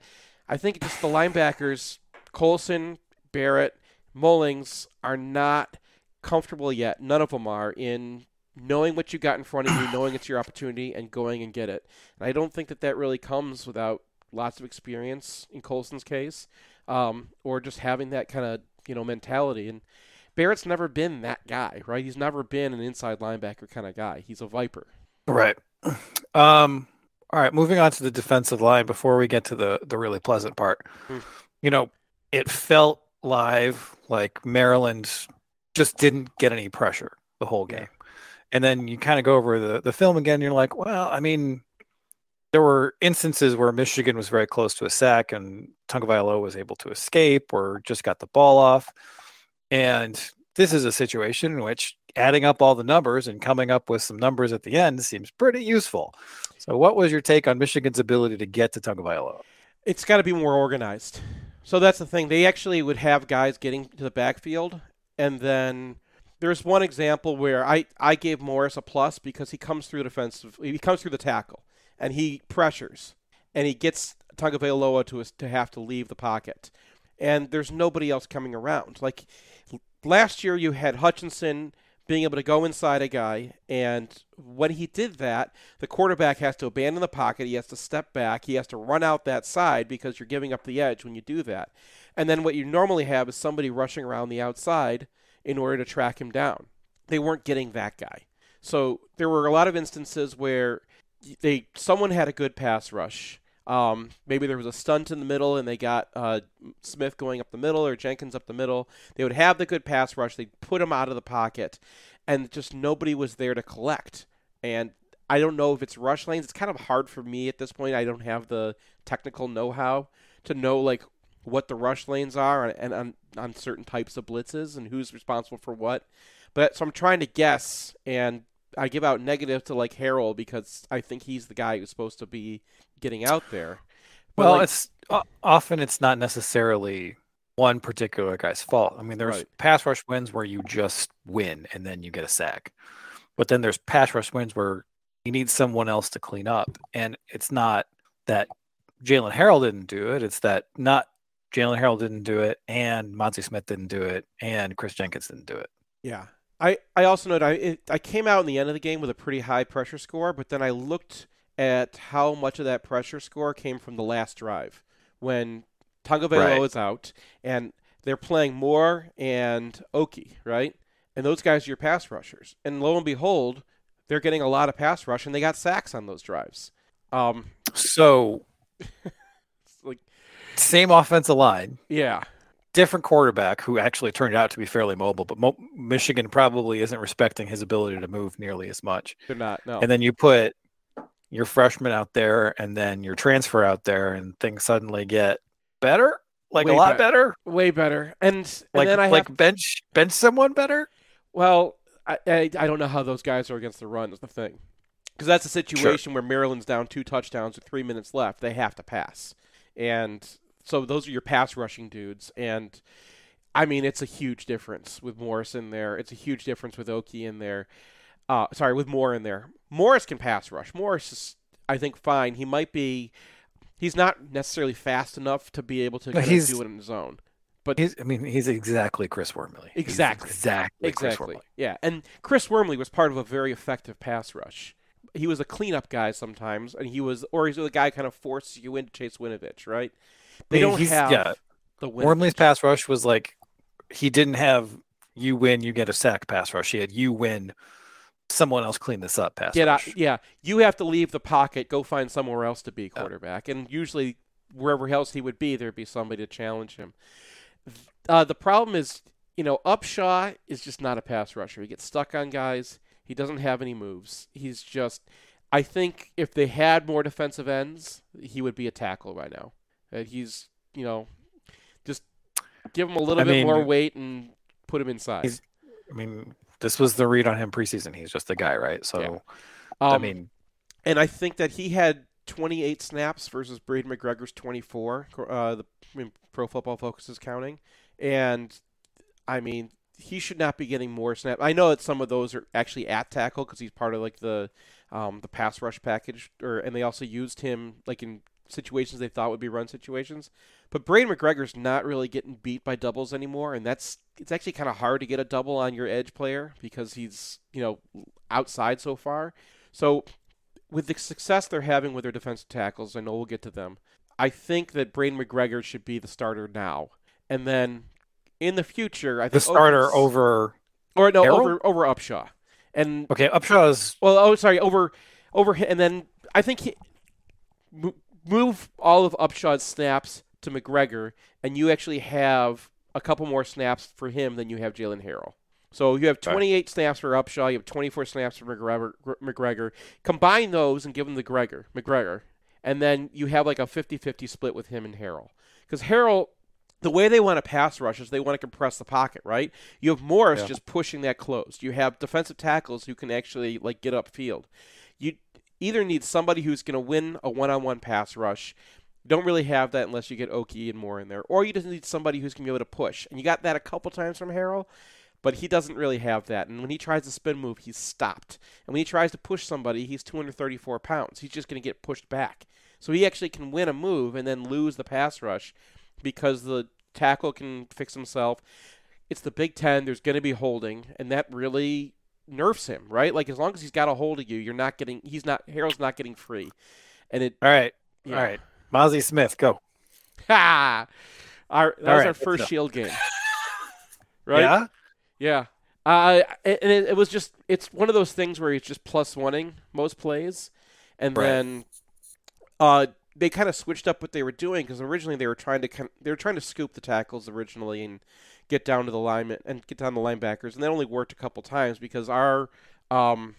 I think just the linebackers, Colson, Barrett, Mullings are not comfortable yet. None of them are in knowing what you got in front of you, knowing it's your opportunity, and going and get it. And I don't think that that really comes without lots of experience in Colson's case, um, or just having that kind of you know mentality. And Barrett's never been that guy, right? He's never been an inside linebacker kind of guy. He's a viper. Right. (clears throat) Um, all right, moving on to the defensive line before we get to the the really pleasant part. Mm. You know, it felt live like Maryland just didn't get any pressure the whole game. Yeah. And then you kind of go over the, the film again, you're like, well, I mean, there were instances where Michigan was very close to a sack and Tagovailoa was able to escape or just got the ball off. And this is a situation in which adding up all the numbers and coming up with some numbers at the end seems pretty useful. So, what was your take on Michigan's ability to get to Tagovailoa? It's got to be more organized. So that's the thing. They actually would have guys getting to the backfield, and then there's one example where I, I gave Morris a plus because he comes through defensive. He comes through the tackle, and he pressures, and he gets Tagovailoa to to have to leave the pocket, and there's nobody else coming around. Like last year, you had Hutchinson being able to go inside a guy. And when he did that, the quarterback has to abandon the pocket. He has to step back. He has to run out that side because you're giving up the edge when you do that. And then what you normally have is somebody rushing around the outside in order to track him down. They weren't getting that guy. So there were a lot of instances where they someone had a good pass rush um, maybe there was a stunt in the middle and they got uh, Smith going up the middle or Jenkins up the middle. They would have the good pass rush. They'd put him out of the pocket, and just nobody was there to collect. And I don't know if it's rush lanes. It's kind of hard for me at this point. I don't have the technical know-how to know like what the rush lanes are and, and on, on certain types of blitzes and who's responsible for what. But so I'm trying to guess, and I give out negative to like Harrell because I think he's the guy who's supposed to be getting out there. But well, like, it's often it's not necessarily one particular guy's fault. I mean, there's right. pass rush wins where you just win and then you get a sack, but then there's pass rush wins where you need someone else to clean up, and it's not that Jaylen Harrell didn't do it. It's that not Jaylen Harrell didn't do it, and Mazi Smith didn't do it, and Chris Jenkins didn't do it. Yeah, I, I also noted I it, I came out in the end of the game with a pretty high pressure score, but then I looked at how much of that pressure score came from the last drive when Tagovailoa right. is out and they're playing Moore and Okie, right? And those guys are your pass rushers. And lo and behold, they're getting a lot of pass rush and they got sacks on those drives. Um, so, (laughs) like, same offensive line. Yeah. Different quarterback who actually turned out to be fairly mobile, but Mo- Michigan probably isn't respecting his ability to move nearly as much. They're not. No. And then you put your freshman out there, and then your transfer out there, and things suddenly get better, like Way a lot bet- better. Way better. And, and Like then I like have, bench bench someone better. well, I, I I don't know how those guys are against the run is the thing. Because that's a situation where Maryland's down two touchdowns with three minutes left. They have to pass. And so those are your pass rushing dudes. And I mean, it's a huge difference with Morris in there. It's a huge difference with Okie in there. Uh, sorry, with Moore in there. Morris can pass rush. Morris is, I think, fine. He might be. He's not necessarily fast enough to be able to he's- do it in his own. But He's, I mean, he's exactly Chris Wormley. He's Exactly. exactly. Chris Exactly. Wormley. Yeah, and Chris Wormley was part of a very effective pass rush. He was a cleanup guy sometimes, and he was, or he's the guy kind of forces you in to chase Winovich, right? They I mean, don't he's- have yeah. the Winovich. Wormley's pass rush was like he didn't have you win, you get a sack pass rush. He had you win, someone else clean this up pass Get rush. out, yeah, you have to leave the pocket, go find somewhere else to be quarterback, and usually wherever else he would be, there'd be somebody to challenge him. Uh, the problem is, you know, Upshaw is just not a pass rusher. He gets stuck on guys. He doesn't have any moves. He's just. I think if they had more defensive ends, he would be a tackle right now. Uh, he's, you know, just give him a little I bit mean, more weight and put him inside. I mean, this was the read on him preseason. He's just a guy, right? So, Um, I mean, and I think that he had 28 snaps versus Braden McGregor's 24. Uh, the I mean, Pro Football Focus is counting, and I mean he should not be getting more snaps. I know that some of those are actually at tackle because he's part of like the um, the pass rush package, or and they also used him like in situations they thought would be run situations. But Braden McGregor's not really getting beat by doubles anymore, and that's it's actually kind of hard to get a double on your edge player because he's you know outside so far. So with the success they're having with their defensive tackles, I know we'll get to them. I think that Braden McGregor should be the starter now, and then in the future, I think the starter Oakland's- over. or no over over Upshaw, and Okay, Upshaw's well, oh sorry, over over and then I think he, move all of Upshaw's snaps to McGregor, and you actually have a couple more snaps for him than you have Jaylen Harrell. So you have 28 snaps for Upshaw, you have 24 snaps for McGregor. McGregor. Combine those and give them to Gregor, McGregor, and then you have like a 50-50 split with him and Harrell. Because Harrell, the way they want to pass rush is they want to compress the pocket, right? You have Morris Yeah. just pushing that closed. You have defensive tackles who can actually like get upfield. Either need somebody who's going to win a one-on-one pass rush. Don't really have that unless you get Okie and Moore in there, or you just need somebody who's going to be able to push. And you got that a couple times from Harrell, but he doesn't really have that. And when he tries to spin move, he's stopped. And when he tries to push somebody, he's 234 pounds. He's just going to get pushed back. So he actually can win a move and then lose the pass rush because the tackle can fix himself. It's the Big Ten. There's going to be holding, and that really nerfs him, right? Like as long as he's got a hold of you, you're not getting. He's not. Harrell's not getting free, and it. all right. Yeah. All right, Mazi Smith, go. Ha! (laughs) Our that All was right, our let's first go. Shield game, (laughs) right? Yeah. Yeah. Uh, and it, it was just, it's one of those things where he's just plus oneing most plays. And Right. then uh, they kind of switched up what they were doing because originally they were trying to kind they were trying to scoop the tackles originally and get down to the linemen and get down the linebackers. And that only worked a couple times because our um,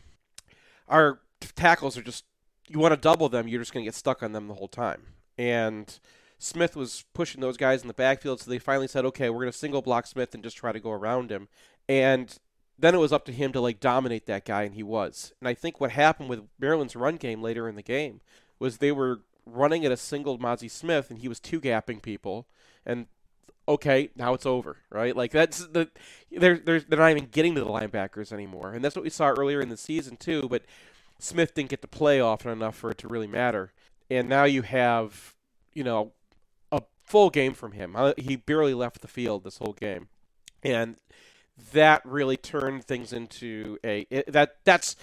our tackles are just, you want to double them, you're just going to get stuck on them the whole time. And Smith was pushing those guys in the backfield, so they finally said, okay, we're going to single block Smith and just try to go around him. And then it was up to him to like dominate that guy, and he was. And I think what happened with Maryland's run game later in the game was they were running at a single Mazi Smith, and he was two gapping people. And okay, now it's over, right? Like that's the they're they're they're not even getting to the linebackers anymore, and that's what we saw earlier in the season too. But Smith didn't get to play often enough for it to really matter. And now you have, you know, a full game from him. Uh, He barely left the field this whole game, and that really turned things into a that that's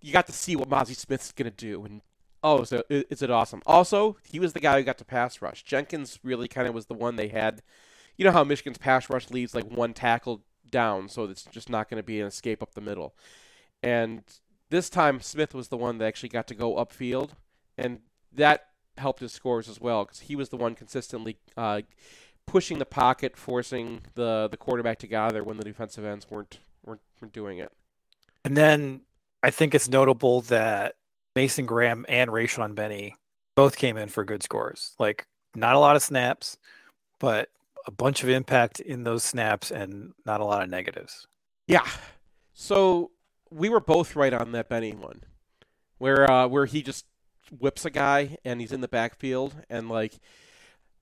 you got to see what Mazi Smith's gonna do, and oh, so is it awesome? Also, he was the guy who got to pass rush. Jenkins really kind of was the one they had. You know how Michigan's pass rush leaves like one tackle down, so it's just not going to be an escape up the middle. And this time, Smith was the one that actually got to go upfield, and that helped his scores as well because he was the one consistently uh, pushing the pocket, forcing the the quarterback to gather when the defensive ends weren't weren't, weren't doing it. And then I think it's notable that Mason Graham and Rayshaun Benny both came in for good scores. Like not a lot of snaps, but a bunch of impact in those snaps and not a lot of negatives. Yeah. So we were both right on that Benny one, where uh, where he just whips a guy and he's in the backfield and like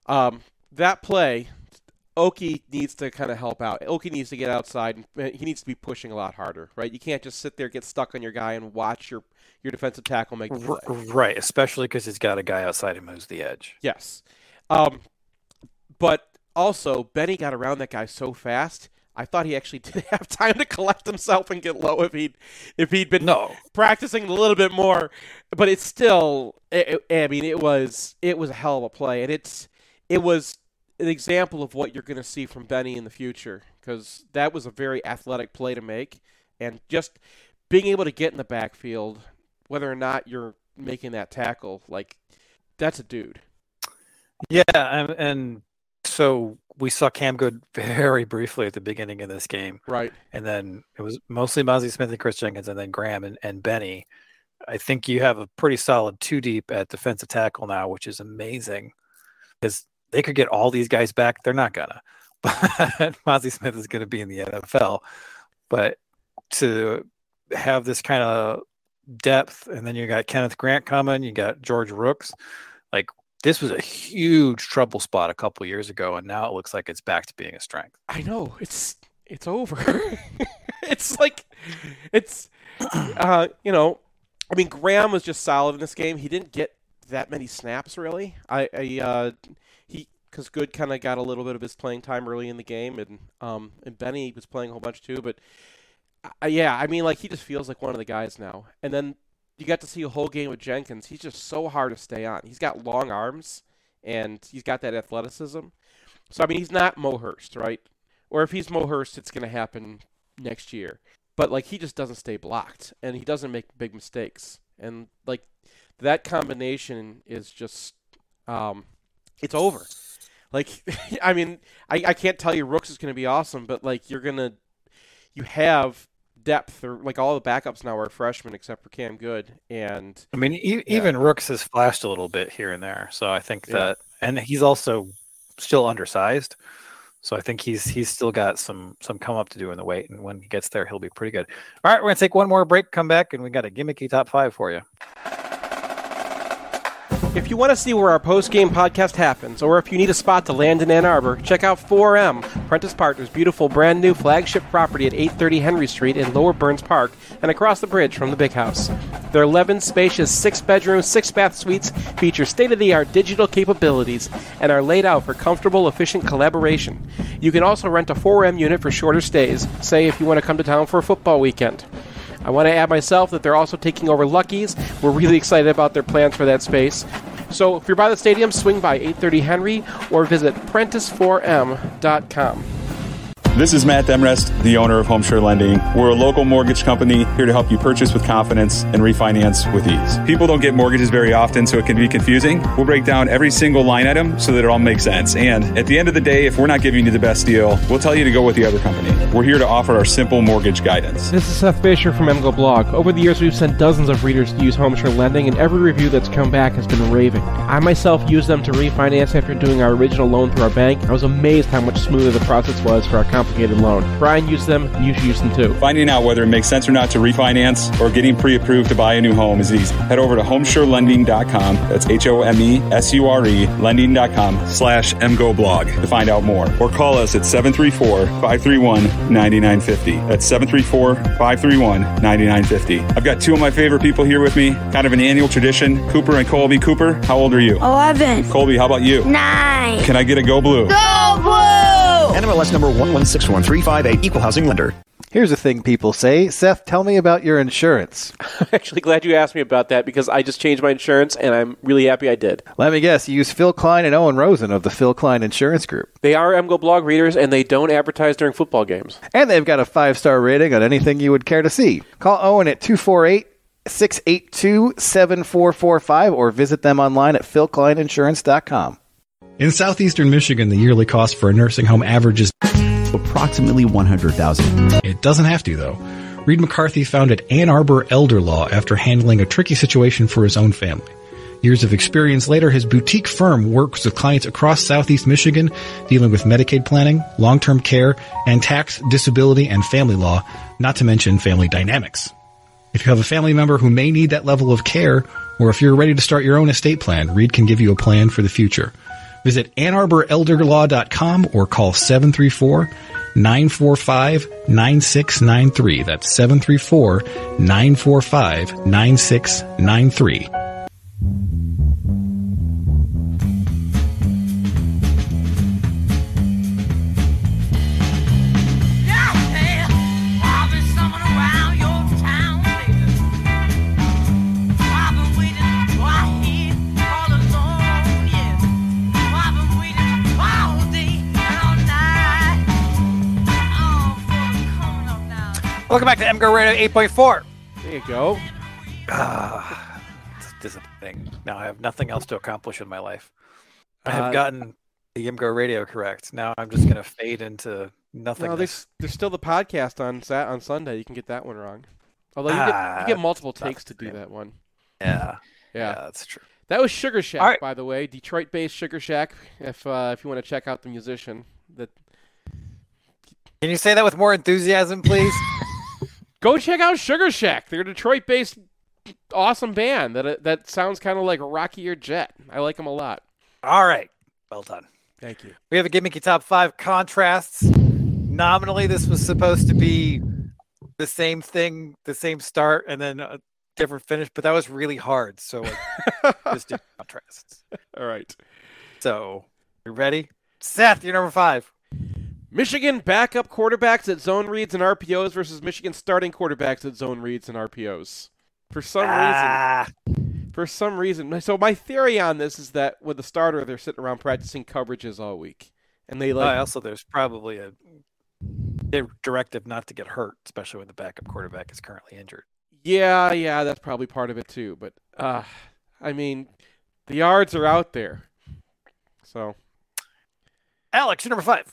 um, that play. Okie needs to kind of help out. Okie needs to get outside and he needs to be pushing a lot harder, right? You can't just sit there, get stuck on your guy, and watch your your defensive tackle make the play. Right, especially because he's got a guy outside him who's the edge. Yes, um, but also Benny got around that guy so fast I thought he actually (laughs) did have time to collect himself and get low if he'd if he'd been no. practicing a little bit more. But it's still, it, I mean, it was it was a hell of a play, and it's it was an example of what you're going to see from Benny in the future because that was a very athletic play to make, and just being able to get in the backfield, whether or not you're making that tackle, like that's a dude. Yeah, and, and so we saw Cam Goode very briefly at the beginning of this game. Right. And then it was mostly Mazi Smith and Chris Jenkins and then Graham and, and Benny. I think you have a pretty solid two deep at defensive tackle now, which is amazing. Because they could get all these guys back. They're not gonna. (laughs) But Mazi Smith is gonna be in the NFL. But to have this kind of depth, and then you got Kenneth Grant coming, you got George Rooks, like this was a huge trouble spot a couple years ago, and now it looks like it's back to being a strength. I know it's it's over. (laughs) it's like it's (clears throat) uh, you know, I mean Graham was just solid in this game. He didn't get that many snaps really. I, I uh, he because Goode kind of got a little bit of his playing time early in the game, and um, and Benny was playing a whole bunch too. But uh, yeah, I mean like he just feels like one of the guys now. And then you got to see a whole game with Jenkins. He's just so hard to stay on. He's got long arms and he's got that athleticism. So I mean, he's not Mo Hurst, right? Or if he's Mo Hurst, it's going to happen next year. But like he just doesn't stay blocked and he doesn't make big mistakes. And like that combination is just um it's over. Like (laughs) I mean, I, I can't tell you Rooks is going to be awesome, but like you're going to you have depth or like all the backups now are freshmen except for Cam Goode and I mean e- yeah. even Rooks has flashed a little bit here and there so I think that yeah. and he's also still undersized so I think he's he's still got some some come up to do in the weight and when he gets there he'll be pretty good. All right, we're going to take one more break, come back and we got a gimmicky top 5 for you. If you want to see where our post game podcast happens, or if you need a spot to land in Ann Arbor, check out 4M, Prentice Partners' beautiful brand new flagship property at 830 Henry Street in Lower Burns Park and across the bridge from the big house. Their 11 spacious six bedroom, six bath suites feature state of the art digital capabilities and are laid out for comfortable, efficient collaboration. You can also rent a 4M unit for shorter stays, say if you want to come to town for a football weekend. I want to add myself that they're also taking over Lucky's. We're really excited about their plans for that space. So if you're by the stadium, swing by 830 Henry or visit Prentice4M.com. This is Matt Demrest, the owner of Homesure Lending. We're a local mortgage company here to help you purchase with confidence and refinance with ease. People don't get mortgages very often, so it can be confusing. We'll break down every single line item so that it all makes sense. And at the end of the day, if we're not giving you the best deal, we'll tell you to go with the other company. We're here to offer our simple mortgage guidance. This is Seth Fisher from MGO Blog. Over the years, we've sent dozens of readers to use Homesure Lending, and every review that's come back has been raving. I myself used them to refinance after doing our original loan through our bank. I was amazed how much smoother the process was for our complicated loan. Brian used them, you should use them too. Finding out whether it makes sense or not to refinance or getting pre approved to buy a new home is easy. Head over to homesurelending.com. That's H O M E S U R E lending.com slash MGO blog to find out more. Or call us at 734 531 9950. That's 734 531 9950. I've got two of my favorite people here with me, kind of an annual tradition Cooper and Colby. Cooper, how old are you? 11. Colby, how about you? 9. Can I get a go blue? Go blue! NMLS number 116135, equal housing lender. Here's a thing people say. Seth, tell me about your insurance. (laughs) I'm actually glad you asked me about that because I just changed my insurance and I'm really happy I did. Let me guess, you use Phil Klein and Owen Rosen of the Phil Klein Insurance Group. They are MGO blog readers and they don't advertise during football games. And they've got a five star rating on anything you would care to see. Call Owen at 248 682 7445 or visit them online at philkleininsurance.com. In southeastern Michigan, the yearly cost for a nursing home averages approximately 100,000. It doesn't have to though. Reed McCarthy founded Ann Arbor Elder Law after handling a tricky situation for his own family. Years of experience later, his boutique firm works with clients across southeast Michigan dealing with Medicaid planning, long-term care, and tax, disability, and family law, not to mention family dynamics. If you have a family member who may need that level of care, or if you're ready to start your own estate plan, Reed can give you a plan for the future. Visit AnnArborElderLaw.com or call 734 945 9693. That's 734 945 9693. Welcome back to MGO Radio 8.4. There you go. Ah, it's disappointing. Now I have nothing else to accomplish in my life. I have Uh, gotten the MGO Radio correct. Now I'm just going to fade into nothing. No, there's there's still the podcast on Sat on Sunday. You can get that one wrong. Although you, get, Ah, you get multiple takes to do that one. Yeah. Yeah, that's true. That was Sugar Shack, right. by the way, Detroit-based Sugar Shack. If uh, if you want to check out the musician, that Can you say that with more enthusiasm, please? (laughs) go check out Sugar Shack. They're a Detroit-based awesome band that uh, that sounds kind of like Rocky or Jet. I like them a lot. All right. Well done. Thank you. We have a gimmicky top five contrasts. Nominally, this was supposed to be the same thing, the same start, and then a different finish, but that was really hard. So (laughs) just do contrasts. All right. So, you ready? Seth, you're number five. Michigan backup quarterbacks at zone reads and RPOs versus Michigan starting quarterbacks at zone reads and RPOs. For some Ah. reason, for some reason. So my theory on this is that with the starter, they're sitting around practicing coverages all week, and they like Uh, also, there's probably a directive not to get hurt, especially when the backup quarterback is currently injured. Yeah, yeah, that's probably part of it too. But uh, I mean, the yards are out there. So Alex, you're number five.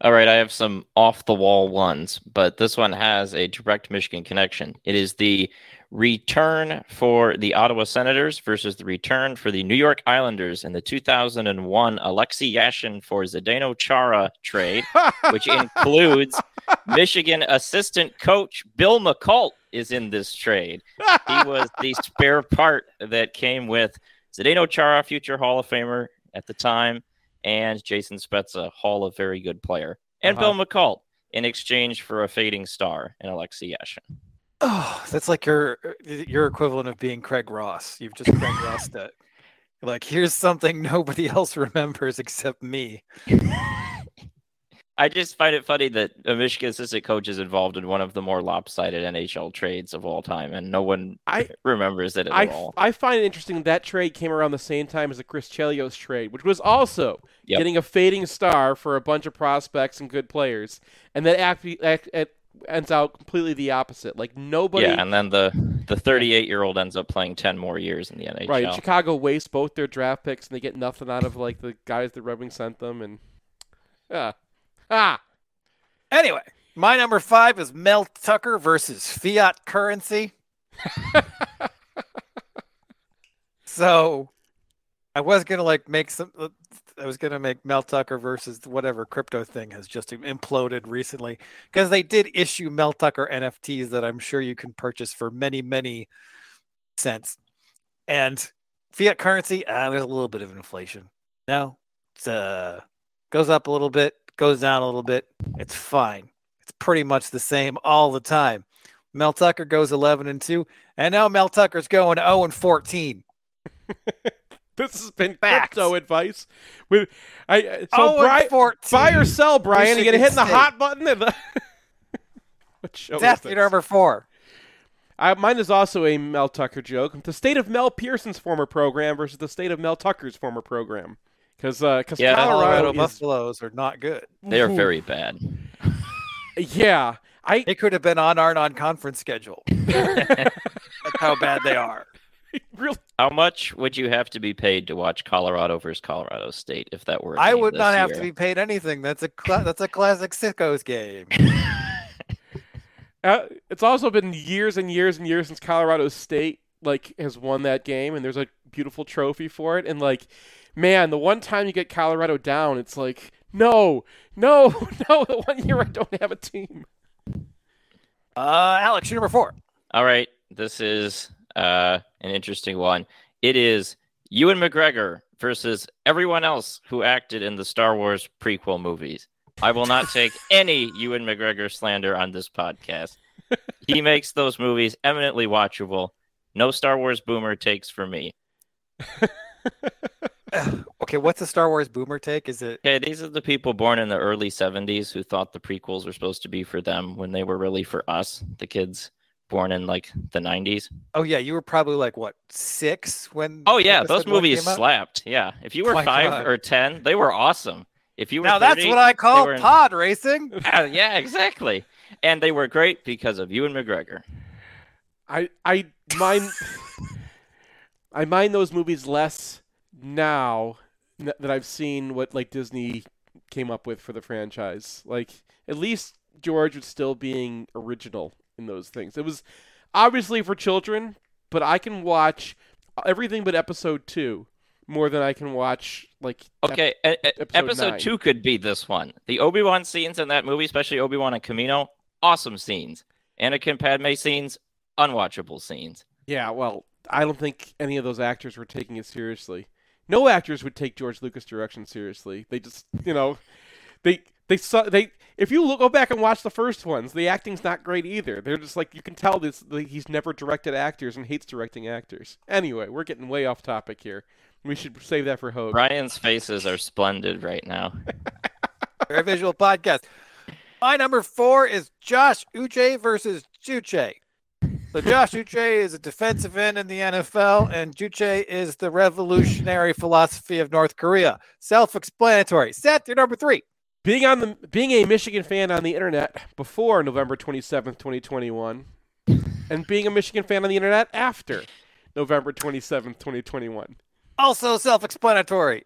All right, I have some off the wall ones, but this one has a direct Michigan connection. It is the return for the Ottawa Senators versus the return for the New York Islanders in the 2001 Alexei Yashin for Zdeno Chara trade, which (laughs) includes Michigan assistant coach Bill Muckalt is in this trade. He was (laughs) the spare part that came with Zdeno Chara, future Hall of Famer at the time, and Jason Spezza, a Hall of Very Good Player, and Uh-huh. Bill Muckalt in exchange for a fading star in Alexei Yashin. Oh, that's like your your equivalent of being Craig Ross. You've just Craig (laughs) Rossed it. Like, here's something nobody (laughs) else remembers except me. (laughs) I just find it funny that a Michigan assistant coach is involved in one of the more lopsided NHL trades of all time, and no one I- (laughs) remembers it at I, all. I find it interesting that trade came around the same time as the Chris Chelios trade, which was also Yep. getting a fading star for a bunch of prospects and good players, and that act, act, it ends out completely the opposite. Like nobody, Yeah, and then the the 38 year old ends up playing 10 more years in the NHL. right? Chicago wastes both their draft picks and they get nothing out of like the guys that Red Wings sent them, and yeah, ah, Anyway, my number five is Mel Tucker versus fiat currency. (laughs) so I was gonna like make some. uh, I was gonna make Mel Tucker versus whatever crypto thing has just imploded recently because they did issue Mel Tucker NFTs that I'm sure you can purchase for many many cents. And fiat currency, ah, there's a little bit of inflation. No, it's uh goes up a little bit, goes down a little bit. It's fine. It's pretty much the same all the time. Mel Tucker goes 11 and 2, and now Mel Tucker's going 0 and 14. (laughs) this has been Facts. crypto advice. With I so Oh, and Brian, 14. buy or sell, Brian. You gonna Michigan hit the hot button? And the... (laughs) what show is Death, this? you're number four. I, mine is also a Mel Tucker joke. The state of Mel Pearson's former program versus the state of Mel Tucker's former program. Because because Yeah. Colorado, Colorado is, Buffaloes are not good. They are Ooh. very bad. (laughs) yeah. I They could have been on our non-conference schedule. (laughs) That's how bad they are. (laughs) really? How much would you have to be paid to watch Colorado versus Colorado State if that were? a I game would this not have to be paid anything. That's a cla- that's a classic sickos game. Uh, it's also been years and years and years since Colorado State like has won that game, and there's a beautiful trophy for it. And like, man, the one time you get Colorado down, it's like, no, no, (laughs) no. The one year I don't have a team. Uh, Alex, you're number four. All right, this is uh, an interesting one. It is Ewan McGregor versus everyone else who acted in the Star Wars prequel movies. I will not take (laughs) any Ewan McGregor slander on this podcast. He makes those movies eminently watchable. No Star Wars boomer takes for me. (laughs) (sighs) Okay, what's the Star Wars boomer take? Is it Okay, these are the people born in the early 70s who thought the prequels were supposed to be for them when they were really for us, the kids born in like the 90s. Oh yeah, you were probably like what six when? Oh yeah, those movies slapped. Yeah, if you oh were My five God. or ten, they were awesome. If you were Now that's what I call in- pod racing. (laughs) Yeah, yeah, exactly. And they were great because of Ewan McGregor. I I mind (laughs) I mind those movies less now that I've seen what like Disney came up with for the franchise. Like at least George was still being original in those things. It was obviously for children, but I can watch everything but episode 2 more than I can watch like ep- Okay, e- e- episode episode, two could be this one. The Obi Wan scenes in that movie, especially Obi Wan and Kamino, awesome scenes. Anakin Padme scenes, unwatchable scenes. Yeah, well, I don't think any of those actors were taking it seriously. No actors would take George Lucas' direction seriously. They just, you know, they they saw they. If you look, go back and watch the first ones, the acting's not great either. They're just like you can tell this. Like, he's never directed actors and hates directing actors. Anyway, we're getting way off topic here. We should save that for Hogue. Ryan's faces are splendid right now. (laughs) Very visual podcast. My number four is Josh Uche versus Juche. So Josh Uche is a defensive end in the NFL, and Juche is the revolutionary philosophy of North Korea. Self-explanatory. Seth, you're number three. Being on the being a Michigan fan on the internet before November twenty seventh, twenty twenty one, and being a Michigan fan on the internet after November twenty seventh, twenty twenty one. Also self-explanatory.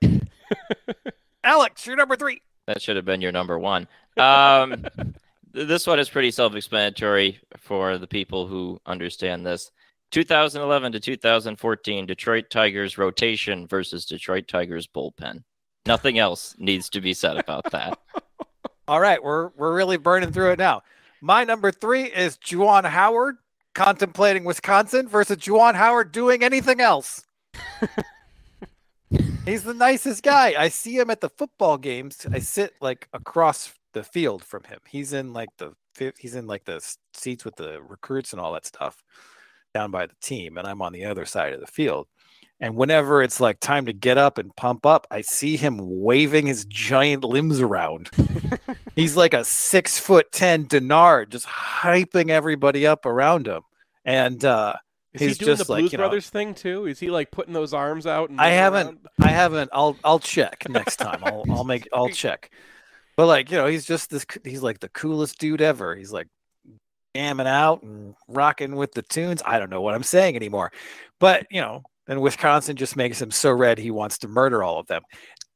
(laughs) Alex, you're number three. That should have been your number one. Um, th- (laughs) this one is pretty self-explanatory for the people who understand this. 2011 to 2014, Detroit Tigers rotation versus Detroit Tigers bullpen. Nothing else needs to be said about that. (laughs) All right, we're we're really burning through it now. My number three is Juwan Howard contemplating Wisconsin versus Juwan Howard doing anything else. (laughs) He's the nicest guy. I see him at the football games. I sit like across the field from him. He's in like the he's in like the seats with the recruits and all that stuff down by the team, and I'm on the other side of the field. And whenever it's like time to get up and pump up, I see him waving his giant limbs around. (laughs) He's like a six foot ten Denard, just hyping everybody up around him. And uh Is he's he doing just the like Blues know, Brothers thing too? Is he like putting those arms out? And I haven't around? I haven't I'll I'll check next time. I'll I'll make (laughs) I'll check. But like, you know, he's just this. He's like the coolest dude ever. He's like jamming out and rocking with the tunes. I don't know what I'm saying anymore. But, you know, and Wisconsin just makes him so red he wants to murder all of them.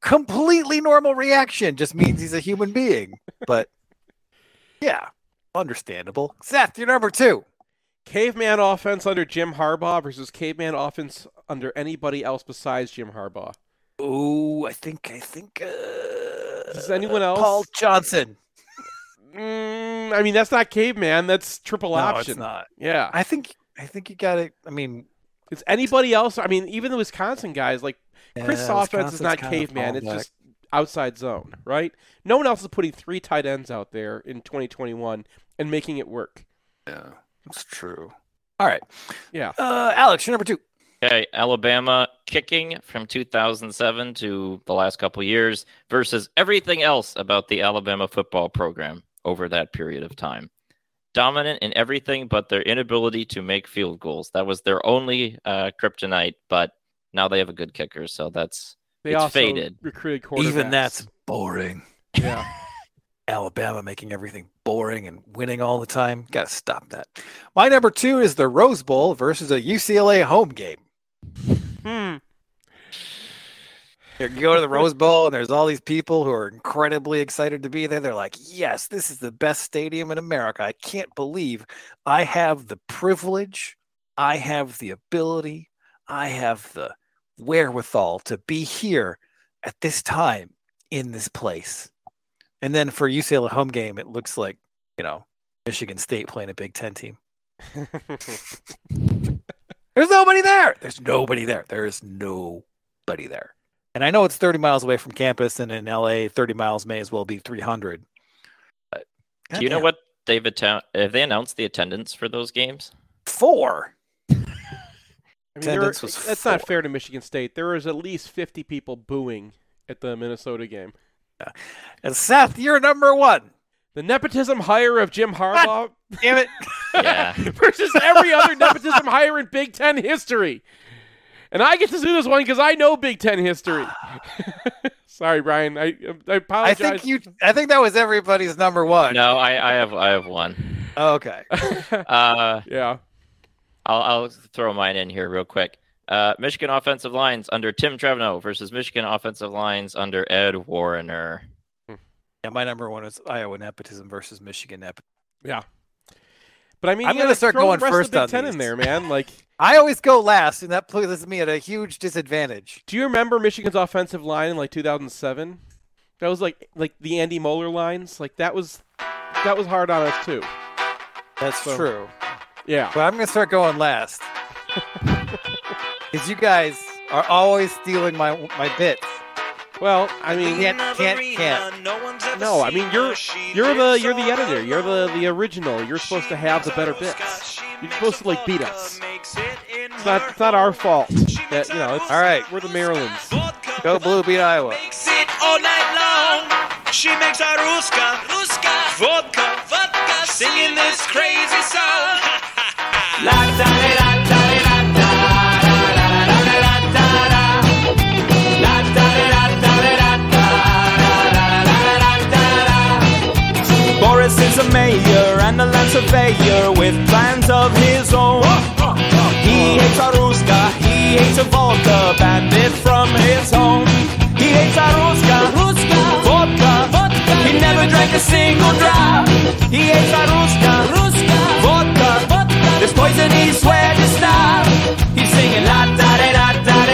Completely normal reaction just means he's a human being. But yeah, understandable. Seth, you're number 2. Caveman offense under Jim Harbaugh versus caveman offense under anybody else besides Jim Harbaugh. Oh, I think I think uh, Does anyone else? Paul Johnson. Mm, I mean, that's not caveman. That's triple No, option. it's not. Yeah. I think I think you got it. I mean, It's anybody else. I mean, even the Wisconsin guys, like Chryst' Yeah, offense is not caveman. It's just outside zone, right? No one else is putting three tight ends out there in 2021 and making it work. Yeah, that's true. All right. Yeah. Uh, Alex, you're number two. Okay, Alabama kicking from 2007 to the last couple years versus everything else about the Alabama football program over that period of time. Dominant in everything but their inability to make field goals. That was their only uh, kryptonite, but now they have a good kicker, so that's They it's also faded. recruited quarterbacks. Even that's boring. (laughs) Yeah. (laughs) Alabama making everything boring and winning all the time. Got to stop that. My number two is the Rose Bowl versus a UCLA home game. Hmm. You go to the Rose Bowl and there's all these people who are incredibly excited to be there. They're like, yes, this is the best stadium in America. I can't believe I have the privilege, I have the ability, I have the wherewithal to be here at this time in this place. And then for UCLA home game, it looks like, you know, Michigan State playing a Big Ten team. (laughs) There's nobody there. There's nobody there. There is nobody there. And I know it's 30 miles away from campus, and in LA, 30 miles may as well be 300. But Do you know what they've atta- have they announced the attendance for those games? Four. (laughs) I mean, there- Attendance was that's not fair to Michigan State. There was at least 50 people booing at the Minnesota game. And Seth, you're number one. The nepotism hire of Jim Harbaugh (laughs) Damn it. Yeah. versus every other nepotism hire in Big Ten history. And I get to do this one because I know Big Ten history. (laughs) Sorry, Brian. I I I think you. I think that was everybody's number one. No, I, I have I have one. Okay. (laughs) Uh, yeah. I'll I'll throw mine in here real quick. Uh, Michigan offensive lines under Tim Drevno versus Michigan offensive lines under Ed Warinner. Yeah, my number one is Iowa nepotism versus Michigan nepotism. Yeah. But I mean, I'm gonna start going first of Big Ten these. in there, man. (laughs) Like, I always go last, and that places me at a huge disadvantage. do you remember Michigan's offensive line in like 2007? That was like like the Andy Moeller lines. Like that was that was hard on us too. That's So- true. Yeah. But I'm gonna start going last (laughs) because you guys are always stealing my my bits. Well, I mean, can't can't can't. no, I mean you're you're the you're the editor. You're the the original. You're supposed to have the better bits. You're supposed to like beat us. It's not it's not our fault that you know. It's, All right. we're the Marylands. Go blue, beat Iowa. Sit all night long. She makes a ruska, ruska, vodka, vodka, singing this crazy song. (laughs) mayor and a land surveyor with plans of his own. He hates Aruska, he hates a Volta, bandit from his home. He hates Aruska, Ruska, vodka, vodka. He never drank a single drop. He hates Aruska, Ruska, vodka, vodka. This poison he swears to stop. He's singing la da da da da.